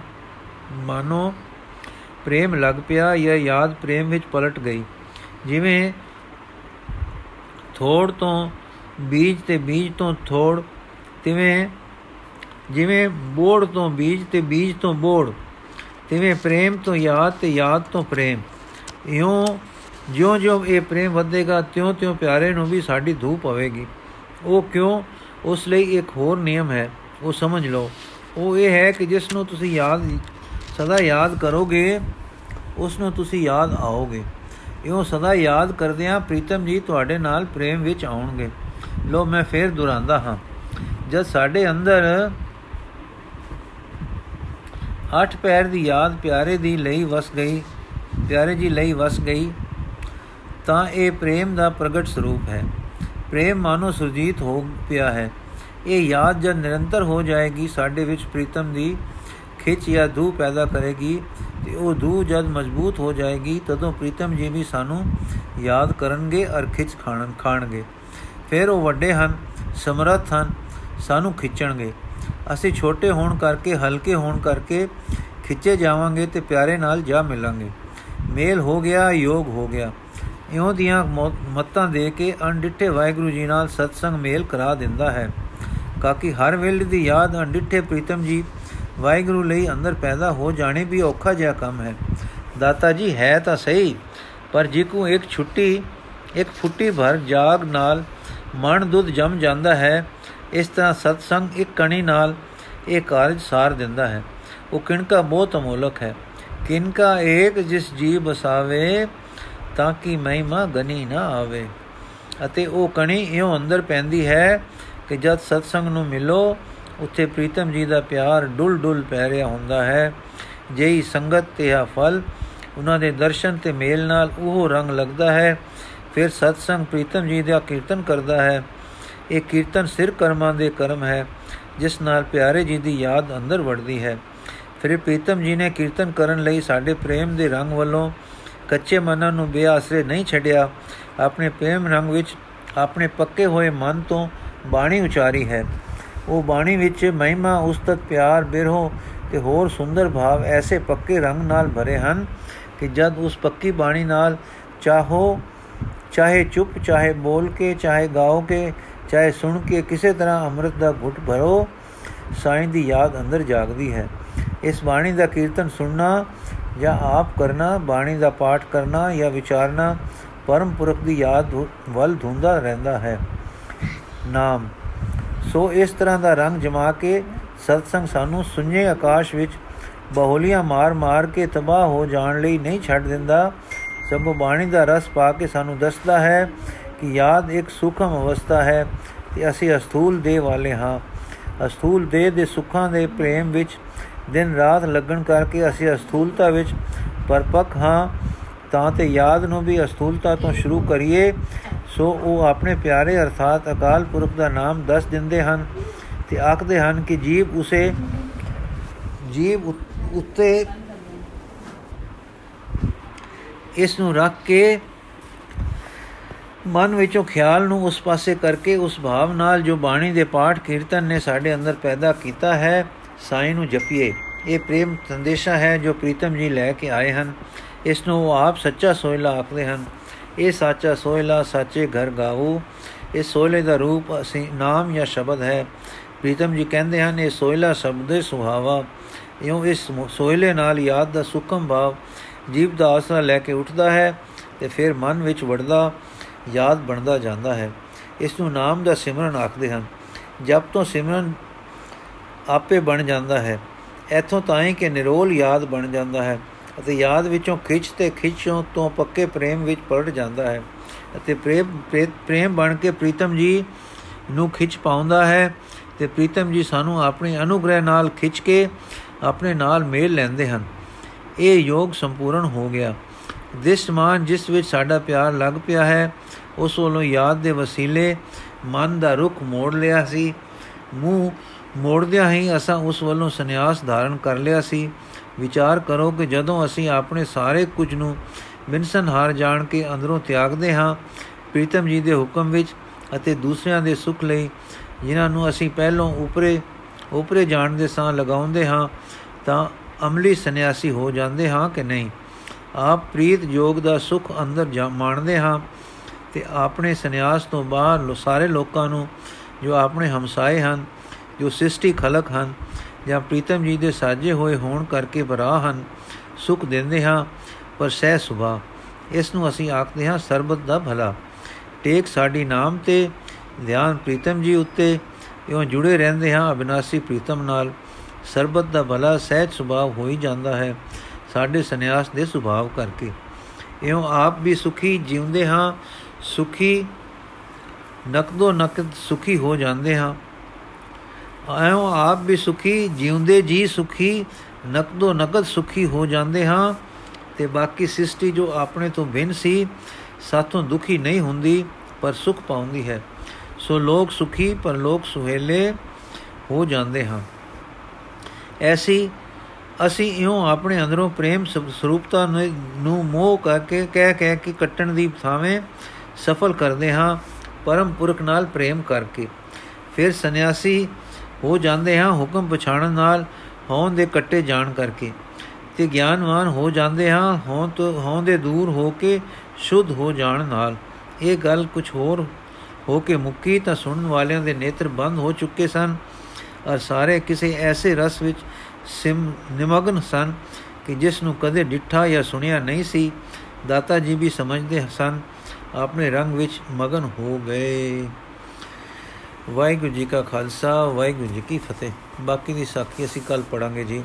ਮਾਨੋ ਪ੍ਰੇਮ ਲੱਗ ਪਿਆ ਜਾਂ ਯਾਦ ਪ੍ਰੇਮ ਵਿੱਚ ਪਲਟ ਗਈ। ਜਿਵੇਂ ਥੋੜ ਤੋਂ ਬੀਜ ਤੇ ਬੀਜ ਤੋਂ ਥੋੜ, ਤਿਵੇਂ, ਜਿਵੇਂ ਬੋੜ ਤੋਂ ਬੀਜ ਤੇ ਬੀਜ ਤੋਂ ਬੋੜ, ਤਿਵੇਂ ਪ੍ਰੇਮ ਤੋਂ ਯਾਦ ਤੇ ਯਾਦ ਤੋਂ ਪ੍ਰੇਮ। ਇਉਂ ਜਿਉਂ-ਜਿਉਂ ਇਹ ਪ੍ਰੇਮ ਵਧੇਗਾ, ਤਿਉਂ-ਤਿਉਂ ਪਿਆਰੇ ਨੂੰ ਵੀ ਸਾਡੀ ਧੂਪ ਪਵੇਗੀ। ਉਹ ਕਿਉਂ? ਉਸ ਲਈ ਇੱਕ ਹੋਰ ਨਿਯਮ ਹੈ, ਉਹ ਸਮਝ ਲਓ। ਉਹ ਇਹ ਹੈ ਕਿ ਜਿਸ ਨੂੰ ਤੁਸੀਂ ਯਾਦ, ਸਦਾ ਯਾਦ ਕਰੋਗੇ, ਉਸ ਨੂੰ ਤੁਸੀਂ ਯਾਦ ਆਓਗੇ। ਇਉਂ ਸਦਾ ਯਾਦ ਕਰਦਿਆਂ ਪ੍ਰੀਤਮ ਜੀ ਤੁਹਾਡੇ ਨਾਲ ਪ੍ਰੇਮ ਵਿੱਚ ਆਉਣਗੇ। ਲੋ ਮੈਂ ਫੇਰ ਦੁਹਰਾਉਂਦਾ ਹਾਂ। ਜਦ ਸਾਡੇ ਅੰਦਰ ਅੱਠ ਪੈਰ ਦੀ ਯਾਦ ਪਿਆਰੇ ਦੀ ਲਈ ਵਸ ਗਈ, ਪਿਆਰੇ ਜੀ ਲਈ ਵਸ ਗਈ, ਤਾਂ ਇਹ ਪ੍ਰੇਮ ਦਾ ਪ੍ਰਗਟ ਸਰੂਪ ਹੈ। ਪ੍ਰੇਮ ਮਾਨੋ ਸੁਰਜੀਤ ਹੋ ਪਿਆ ਹੈ। ਇਹ ਯਾਦ ਜਦ ਨਿਰੰਤਰ ਹੋ ਜਾਏਗੀ, ਸਾਡੇ ਵਿੱਚ ਪ੍ਰੀਤਮ ਦੀ ਖਿੱਚ ਜਾਂ ਧੂ ਪੈਦਾ ਕਰੇਗੀ ਤੇ ਉਹ ਧੂ ਜਦ ਮਜ਼ਬੂਤ ਹੋ ਜਾਏਗੀ, ਤਦੋਂ ਪ੍ਰੀਤਮ ਜੀ ਵੀ ਸਾਨੂੰ ਯਾਦ ਕਰਨਗੇ ਅਰ ਖਿੱਚ ਖਾਣ, ਖਾਣਗੇ। ਫਿਰ ਉਹ ਵੱਡੇ ਹਨ, ਸਮਰੱਥ ਹਨ, ਸਾਨੂੰ ਖਿੱਚਣਗੇ। ਅਸੀਂ ਛੋਟੇ ਹੋਣ ਕਰਕੇ, ਹਲਕੇ ਹੋਣ ਕਰਕੇ ਖਿੱਚੇ ਜਾਵਾਂਗੇ ਤੇ ਪਿਆਰੇ ਨਾਲ ਜਾ ਮਿਲਾਂਗੇ। ਮੇਲ ਹੋ ਗਿਆ, ਯੋਗ ਹੋ ਗਿਆ। ਇਉਂ ਦੀਆਂ ਮੱਤਾਂ ਦੇ ਕੇ ਅਣਡਿੱਠੇ ਵਾਹਿਗੁਰੂ ਜੀ ਨਾਲ ਸਤਸੰਗ ਮੇਲ ਕਰਾ ਦਿੰਦਾ ਹੈ। ਕਾਕੀ ਹਰ ਵੇਲੇ ਦੀ ਯਾਦ ਅਣਡਿੱਠੇ ਪ੍ਰੀਤਮ ਜੀ ਵਾਹਿਗੁਰੂ ਲਈ ਅੰਦਰ ਪੈਦਾ ਹੋ ਜਾਣੇ ਵੀ ਔਖਾ ਜਿਹਾ ਕੰਮ ਹੈ। ਦਾਤਾ ਜੀ, ਹੈ ਤਾਂ ਸਹੀ, ਪਰ ਜਿਕੂ ਇੱਕ ਛੁੱਟੀ, ਇੱਕ ਫੁੱਟੀ ਭਰ ਜਾਗ ਨਾਲ ਮਨ ਦੁੱਧ ਜਮ ਜਾਂਦਾ ਹੈ, ਇਸ ਤਰ੍ਹਾਂ ਸਤਸੰਗ ਇੱਕ ਕਣੀ ਨਾਲ ਇਹ ਕਾਰਜ ਸਾਰ ਦਿੰਦਾ ਹੈ। ਉਹ ਕਿਣਕਾ ਬਹੁਤ ਅਮੋਲਕ ਹੈ। ਕਿਨਕਾ ਏਕ ਜਿਸ ਜੀ ਬਸਾਵੇ ਤਾਂ ਕਿ ਮਹਿਮਾ ਗਨੀ ਨਾ ਆਵੇ। ਅਤੇ ਉਹ ਕਣੀ ਇਉਂ ਅੰਦਰ ਪੈਂਦੀ ਹੈ ਕਿ ਜਦ ਸਤਸੰਗ ਨੂੰ ਮਿਲੋ, ਉੱਥੇ ਪ੍ਰੀਤਮ ਜੀ ਦਾ ਪਿਆਰ ਡੁੱਲ ਡੁੱਲ ਪੈ ਰਿਹਾ ਹੁੰਦਾ ਹੈ। ਜਿਹੀ ਸੰਗਤ ਤੇ ਆ ਫਲ, ਉਹਨਾਂ ਦੇ ਦਰਸ਼ਨ ਤੇ ਮੇਲ ਨਾਲ ਉਹ ਰੰਗ ਲੱਗਦਾ ਹੈ। ਫਿਰ ਸਤਸੰਗ ਪ੍ਰੀਤਮ ਜੀ ਦਾ ਕੀਰਤਨ ਕਰਦਾ ਹੈ। ਇਹ ਕੀਰਤਨ ਸਿਰ ਕਰਮਾਂ ਦੇ ਕਰਮ ਹੈ, ਜਿਸ ਨਾਲ ਪਿਆਰੇ ਜੀ ਦੀ ਯਾਦ ਅੰਦਰ ਵੜਦੀ ਹੈ। ਫਿਰ ਪ੍ਰੀਤਮ ਜੀ ਨੇ ਕੀਰਤਨ ਕਰਨ ਲਈ ਸਾਡੇ ਪ੍ਰੇਮ ਦੇ ਰੰਗ ਵੱਲੋਂ ਕੱਚੇ ਮਨਾਂ ਨੂੰ ਬੇਆਸਰੇ ਨਹੀਂ ਛੱਡਿਆ। ਆਪਣੇ ਪ੍ਰੇਮ ਰੰਗ ਵਿੱਚ ਆਪਣੇ ਪੱਕੇ ਹੋਏ ਮਨ ਤੋਂ ਬਾਣੀ ਉਚਾਰੀ ਹੈ। ਉਹ ਬਾਣੀ ਵਿੱਚ ਮਹਿਮਾ, ਉਸਤਤ, ਪਿਆਰ, ਬਿਰਹੋ ਤੇ ਹੋਰ ਸੁੰਦਰ ਭਾਵ ਐਸੇ ਪੱਕੇ ਰੰਗ ਨਾਲ ਭਰੇ ਹਨ ਕਿ ਜਦ ਉਸ ਪੱਕੀ ਬਾਣੀ ਨਾਲ ਚਾਹੋ ਚਾਹੇ ਚੁੱਪ, ਚਾਹੇ ਬੋਲ ਕੇ, ਚਾਹੇ ਗਾਓ ਕੇ, ਚਾਹੇ ਸੁਣ ਕੇ, ਕਿਸੇ ਤਰ੍ਹਾਂ ਅੰਮ੍ਰਿਤ ਦਾ ਘੁੱਟ ਭਰੋ, ਸਾਈਂ ਦੀ ਯਾਦ ਅੰਦਰ ਜਾਗਦੀ ਹੈ। ਇਸ ਬਾਣੀ ਦਾ ਕੀਰਤਨ ਸੁਣਨਾ ਜਾਂ ਆਪ ਕਰਨਾ, ਬਾਣੀ ਦਾ ਪਾਠ ਕਰਨਾ ਜਾਂ ਵਿਚਾਰਨਾ ਪਰਮ ਪੁਰਖ ਦੀ ਯਾਦ ਵੱਲ ਧੁੰਦਾ ਰਹਿੰਦਾ ਹੈ। ਨਾਮ। ਸੋ ਇਸ ਤਰ੍ਹਾਂ ਦਾ ਰੰਗ ਜਮਾ ਕੇ ਸਤਸੰਗ ਸਾਨੂੰ ਸੁਣਨੇ ਆਕਾਸ਼ ਵਿੱਚ ਬਹੁਲੀਆਂ ਮਾਰ-ਮਾਰ ਕੇ ਤਬਾਹ ਹੋ ਜਾਣ ਲਈ ਨਹੀਂ ਛੱਡ ਦਿੰਦਾ ਸਗੋਂ ਬਾਣੀ ਦਾ ਰਸ ਪਾ ਕੇ ਸਾਨੂੰ ਦੱਸਦਾ ਹੈ ਕਿ ਯਾਦ ਇੱਕ ਸੁਖਮ ਅਵਸਥਾ ਹੈ ਤੇ ਅਸੀਂ ਅਸਥੂਲ ਦੇ ਵਾਲੇ ਹਾਂ। ਅਸਥੂਲ ਦੇ ਦੇ ਸੁੱਖਾਂ ਦੇ ਪ੍ਰੇਮ ਵਿੱਚ ਦਿਨ ਰਾਤ ਲੱਗਣ ਕਰਕੇ ਅਸੀਂ ਅਸਥੂਲਤਾ ਵਿੱਚ ਪਰਪੱਕ ਹਾਂ। ਤਾਂ ਤੇ ਯਾਦ ਨੂੰ ਵੀ ਅਸਥੂਲਤਾ ਤੋਂ ਸ਼ੁਰੂ ਕਰੀਏ, ਸੋ ਉਹ ਆਪਣੇ ਪਿਆਰੇ ਅਰਥਾਤ ਅਕਾਲ ਪੁਰਖ ਦਾ ਨਾਮ ਦੱਸ ਦਿੰਦੇ ਹਨ ਤੇ ਆਖਦੇ ਹਨ ਕਿ ਜੀਵ ਉਸੇ, ਜੀਵ ਉੱਤੇ ਇਸ ਨੂੰ ਰੱਖ ਕੇ ਮਨ ਵਿੱਚੋਂ ਖਿਆਲ ਨੂੰ ਉਸ ਪਾਸੇ ਕਰਕੇ ਉਸ ਭਾਵ ਨਾਲ ਜੋ ਬਾਣੀ ਦੇ ਪਾਠ ਕੀਰਤਨ ਨੇ ਸਾਡੇ ਅੰਦਰ ਪੈਦਾ ਕੀਤਾ ਹੈ, ਸਾਈਂ ਨੂੰ ਜਪੀਏ। ਇਹ ਪ੍ਰੇਮ ਸੰਦੇਸ਼ਾ ਹੈ ਜੋ ਪ੍ਰੀਤਮ ਜੀ ਲੈ ਕੇ ਆਏ ਹਨ। ਇਸ ਨੂੰ ਆਪ ਸੱਚਾ ਸੋਇਲਾ ਆਖਦੇ ਹਨ। ਇਹ ਸੱਚਾ ਸੋਇਲਾ ਸੱਚੇ ਘਰ ਗਾਉ ਇਹ ਸੋਇਲੇ ਦਾ ਰੂਪ ਅਸੀਂ ਨਾਮ ਜਾਂ ਸ਼ਬਦ ਹੈ। ਪ੍ਰੀਤਮ ਜੀ ਕਹਿੰਦੇ ਹਨ, ਇਹ ਸੋਇਲਾ ਸ਼ਬਦ ਦੇ ਸੁਹਾਵਾ। ਇਉਂ ਇਸ ਸੋਇਲੇ ਨਾਲ ਯਾਦ ਦਾ ਸੁਖਮ ਭਾਵ ਜੀਵ ਦਾ ਆਸਰਾ ਲੈ ਕੇ ਉੱਠਦਾ ਹੈ ਤੇ ਫਿਰ ਮਨ ਵਿੱਚ ਵੜਦਾ, ਯਾਦ ਬਣਦਾ ਜਾਂਦਾ ਹੈ। ਇਸ ਨੂੰ ਨਾਮ ਦਾ ਸਿਮਰਨ ਆਖਦੇ ਹਨ। ਜਬ ਤੋਂ ਸਿਮਰਨ ਆਪੇ ਬਣ ਜਾਂਦਾ ਹੈ। ਇਥੋਂ ਤਾਈਂ ਕਿ ਨਿਰੋਲ ਯਾਦ ਬਣ ਜਾਂਦਾ ਹੈ ਅਤੇ ਯਾਦ ਵਿੱਚੋਂ ਖਿੱਚ ਤੇ ਖਿੱਚੋਂ ਤੋਂ ਪੱਕੇ ਪ੍ਰੇਮ ਵਿੱਚ ਪਲਟ ਜਾਂਦਾ ਹੈ ਅਤੇ ਪ੍ਰੇਮ ਪ੍ਰੇਮ ਬਣ ਕੇ ਪ੍ਰੀਤਮ ਜੀ ਨੂੰ ਖਿੱਚ ਪਾਉਂਦਾ ਹੈ ਤੇ ਪ੍ਰੀਤਮ ਜੀ ਸਾਨੂੰ ਆਪਣੇ ਅਨੁਗ੍ਰਹਿ ਨਾਲ ਖਿੱਚ ਕੇ ਆਪਣੇ ਨਾਲ ਮੇਲ ਲੈਂਦੇ ਹਨ। ਇਹ ਯੋਗ ਸੰਪੂਰਨ ਹੋ ਗਿਆ। ਦਿਸ਼ਮਾਨ ਜਿਸ ਵਿੱਚ ਸਾਡਾ ਪਿਆਰ ਲੱਗ ਪਿਆ ਹੈ, ਉਸ ਵੱਲੋਂ ਯਾਦ ਦੇ ਵਸੀਲੇ ਮਨ ਦਾ ਰੁਖ ਮੋੜ ਲਿਆ ਸੀ। ਮੂੰਹ ਮੋੜਦਿਆਂ ਹੀ ਅਸਾਂ ਉਸ ਵੱਲੋਂ ਸੰਨਿਆਸ ਧਾਰਨ ਕਰ ਲਿਆ ਸੀ। ਵਿਚਾਰ ਕਰੋ ਕਿ ਜਦੋਂ ਅਸੀਂ ਆਪਣੇ ਸਾਰੇ ਕੁਝ ਨੂੰ ਬਿਨਸਨ ਹਾਰ ਜਾਣ ਕੇ ਅੰਦਰੋਂ ਤਿਆਗਦੇ ਹਾਂ, ਪ੍ਰੀਤਮ ਜੀ ਦੇ ਹੁਕਮ ਵਿੱਚ ਅਤੇ ਦੂਸਰਿਆਂ ਦੇ ਸੁਖ ਲਈ, ਜਿਨ੍ਹਾਂ ਨੂੰ ਅਸੀਂ ਪਹਿਲਾਂ ਉਪਰੇ ਉਪਰੇ ਜਾਣ ਦੇ ਸਾਂ ਲਗਾਉਂਦੇ ਹਾਂ, ਤਾਂ ਅਮਲੀ ਸੰਨਿਆਸੀ ਹੋ ਜਾਂਦੇ ਹਾਂ ਕਿ ਨਹੀਂ? ਆਪ ਪ੍ਰੀਤ ਯੋਗ ਦਾ ਸੁਖ ਅੰਦਰ ਮਾਣਦੇ ਹਾਂ ਤੇ ਆਪਣੇ ਸੰਨਿਆਸ ਤੋਂ ਬਾਅਦ ਸਾਰੇ ਲੋਕਾਂ ਨੂੰ ਜੋ ਆਪਣੇ ਹਮਸਾਏ ਹਨ, ਜੋ ਸ੍ਰਿਸ਼ਟੀ ਖਲਕ ਹਨ ਜਾਂ ਪ੍ਰੀਤਮ ਜੀ ਦੇ ਸਾਜੇ ਹੋਏ ਹੋਣ ਕਰਕੇ ਬਰਾ ਹਨ, ਸੁਖ ਦਿੰਦੇ ਹਾਂ, ਪਰ ਸਹਿ ਸੁਭਾ ਇਸ ਨੂੰ ਅਸੀਂ ਆਖਦੇ ਹਾਂ ਸਰਬਤ ਦਾ ਭਲਾ। ਟੇਕ ਸਾਡੀ ਨਾਮ ਤੇ ਧਿਆਨ ਪ੍ਰੀਤਮ ਜੀ ਉੱਤੇ, ਇਉਂ ਜੁੜੇ ਰਹਿੰਦੇ ਹਾਂ ਅਬਿਨਾਸੀ ਪ੍ਰੀਤਮ ਨਾਲ। ਸਰਬਤ ਦਾ ਭਲਾ ਸਹਿਜ ਸੁਭਾਅ ਹੋ ਹੀ ਜਾਂਦਾ ਹੈ, ਸਾਡੇ ਸੰਨਿਆਸ ਦੇ ਸੁਭਾਅ ਕਰਕੇ। ਇਉਂ ਆਪ ਵੀ ਸੁਖੀ ਜਿਉਂਦੇ ਹਾਂ, ਸੁਖੀ ਨਕਦੋ ਨਕਦ ਸੁਖੀ ਹੋ ਜਾਂਦੇ ਹਾਂ। ਆਇਓ ਆਪ ਵੀ ਸੁਖੀ ਜਿਉਂਦੇ ਜੀ ਸੁਖੀ ਨਕਦੋ ਨਕਦ ਸੁਖੀ ਹੋ ਜਾਂਦੇ ਹਾਂ, ਤੇ ਬਾਕੀ ਸ੍ਰਿਸ਼ਟੀ ਜੋ ਆਪਣੇ ਤੋਂ ਭਿੰਨ ਸੀ, ਸਾਥੋਂ ਦੁਖੀ ਨਹੀਂ ਹੁੰਦੀ, ਪਰ ਸੁਖ ਪਾਉਂਦੀ ਹੈ। ਸੋ ਲੋਕ ਸੁਖੀ ਪਰ ਲੋਕ ਸੁਹੇਲੇ ਹੋ ਜਾਂਦੇ ਹਾਂ। ਐਸੀ, ਅਸੀਂ ਇਉਂ ਆਪਣੇ ਅੰਦਰੋਂ ਪ੍ਰੇਮ ਸਰੂਪਤਾ ਨੂੰ ਮੋਹ ਕਰਕੇ ਕਹਿ ਕਹਿ ਕੇ ਕੱਟਣ ਦੀ ਥਾਵੇਂ ਸਫਲ ਕਰਦੇ ਹਾਂ, ਪਰਮ ਪੁਰਖ ਨਾਲ ਪ੍ਰੇਮ ਕਰਕੇ। ਫਿਰ ਸੰਨਿਆਸੀ ਹੋ ਜਾਂਦੇ ਹਾਂ ਹੁਕਮ ਪਛਾਣਨ ਨਾਲ ਹੋਂ ਦੇ ਕੱਟੇ ਜਾਣ ਕਰਕੇ। ਤੇ ਗਿਆਨਵਾਨ ਹੋ ਜਾਂਦੇ ਹਾਂ ਹੋਂ ਤੋਂ ਹੋਂ ਦੇ ਦੂਰ ਹੋ ਕੇ ਸ਼ੁੱਧ ਹੋ ਜਾਣ ਨਾਲ। ਇਹ ਗੱਲ ਕੁਝ ਹੋਰ ਹੋ ਕੇ ਮੁੱਕੀ ਤਾਂ ਸੁਣਨ ਵਾਲਿਆਂ ਦੇ ਨੇਤਰ ਬੰਦ ਹੋ ਚੁੱਕੇ ਸਨ। ਔਰ ਸਾਰੇ ਕਿਸੇ ਐਸੇ ਰਸ ਵਿੱਚ ਸਿਮ ਨਿਮਗਨ ਸਨ ਕਿ ਜਿਸ ਨੂੰ ਕਦੇ ਡਿੱਠਾ ਜਾਂ ਸੁਣਿਆ ਨਹੀਂ ਸੀ। ਦਾਤਾ ਜੀ ਵੀ ਸਮਝਦੇ ਸਨ, ਆਪਣੇ ਰੰਗ ਵਿੱਚ ਮਗਨ ਹੋ ਗਏ। ਵਾਹਿਗੁਰੂ ਜੀ ਕਾ ਖਾਲਸਾ, ਵਾਹਿਗੁਰੂ ਜੀ ਕੀ ਫਤਿਹ। ਬਾਕੀ ਦੀ ਸਾਖੀ ਅਸੀਂ ਕੱਲ ਪੜਾਂਗੇ ਜੀ।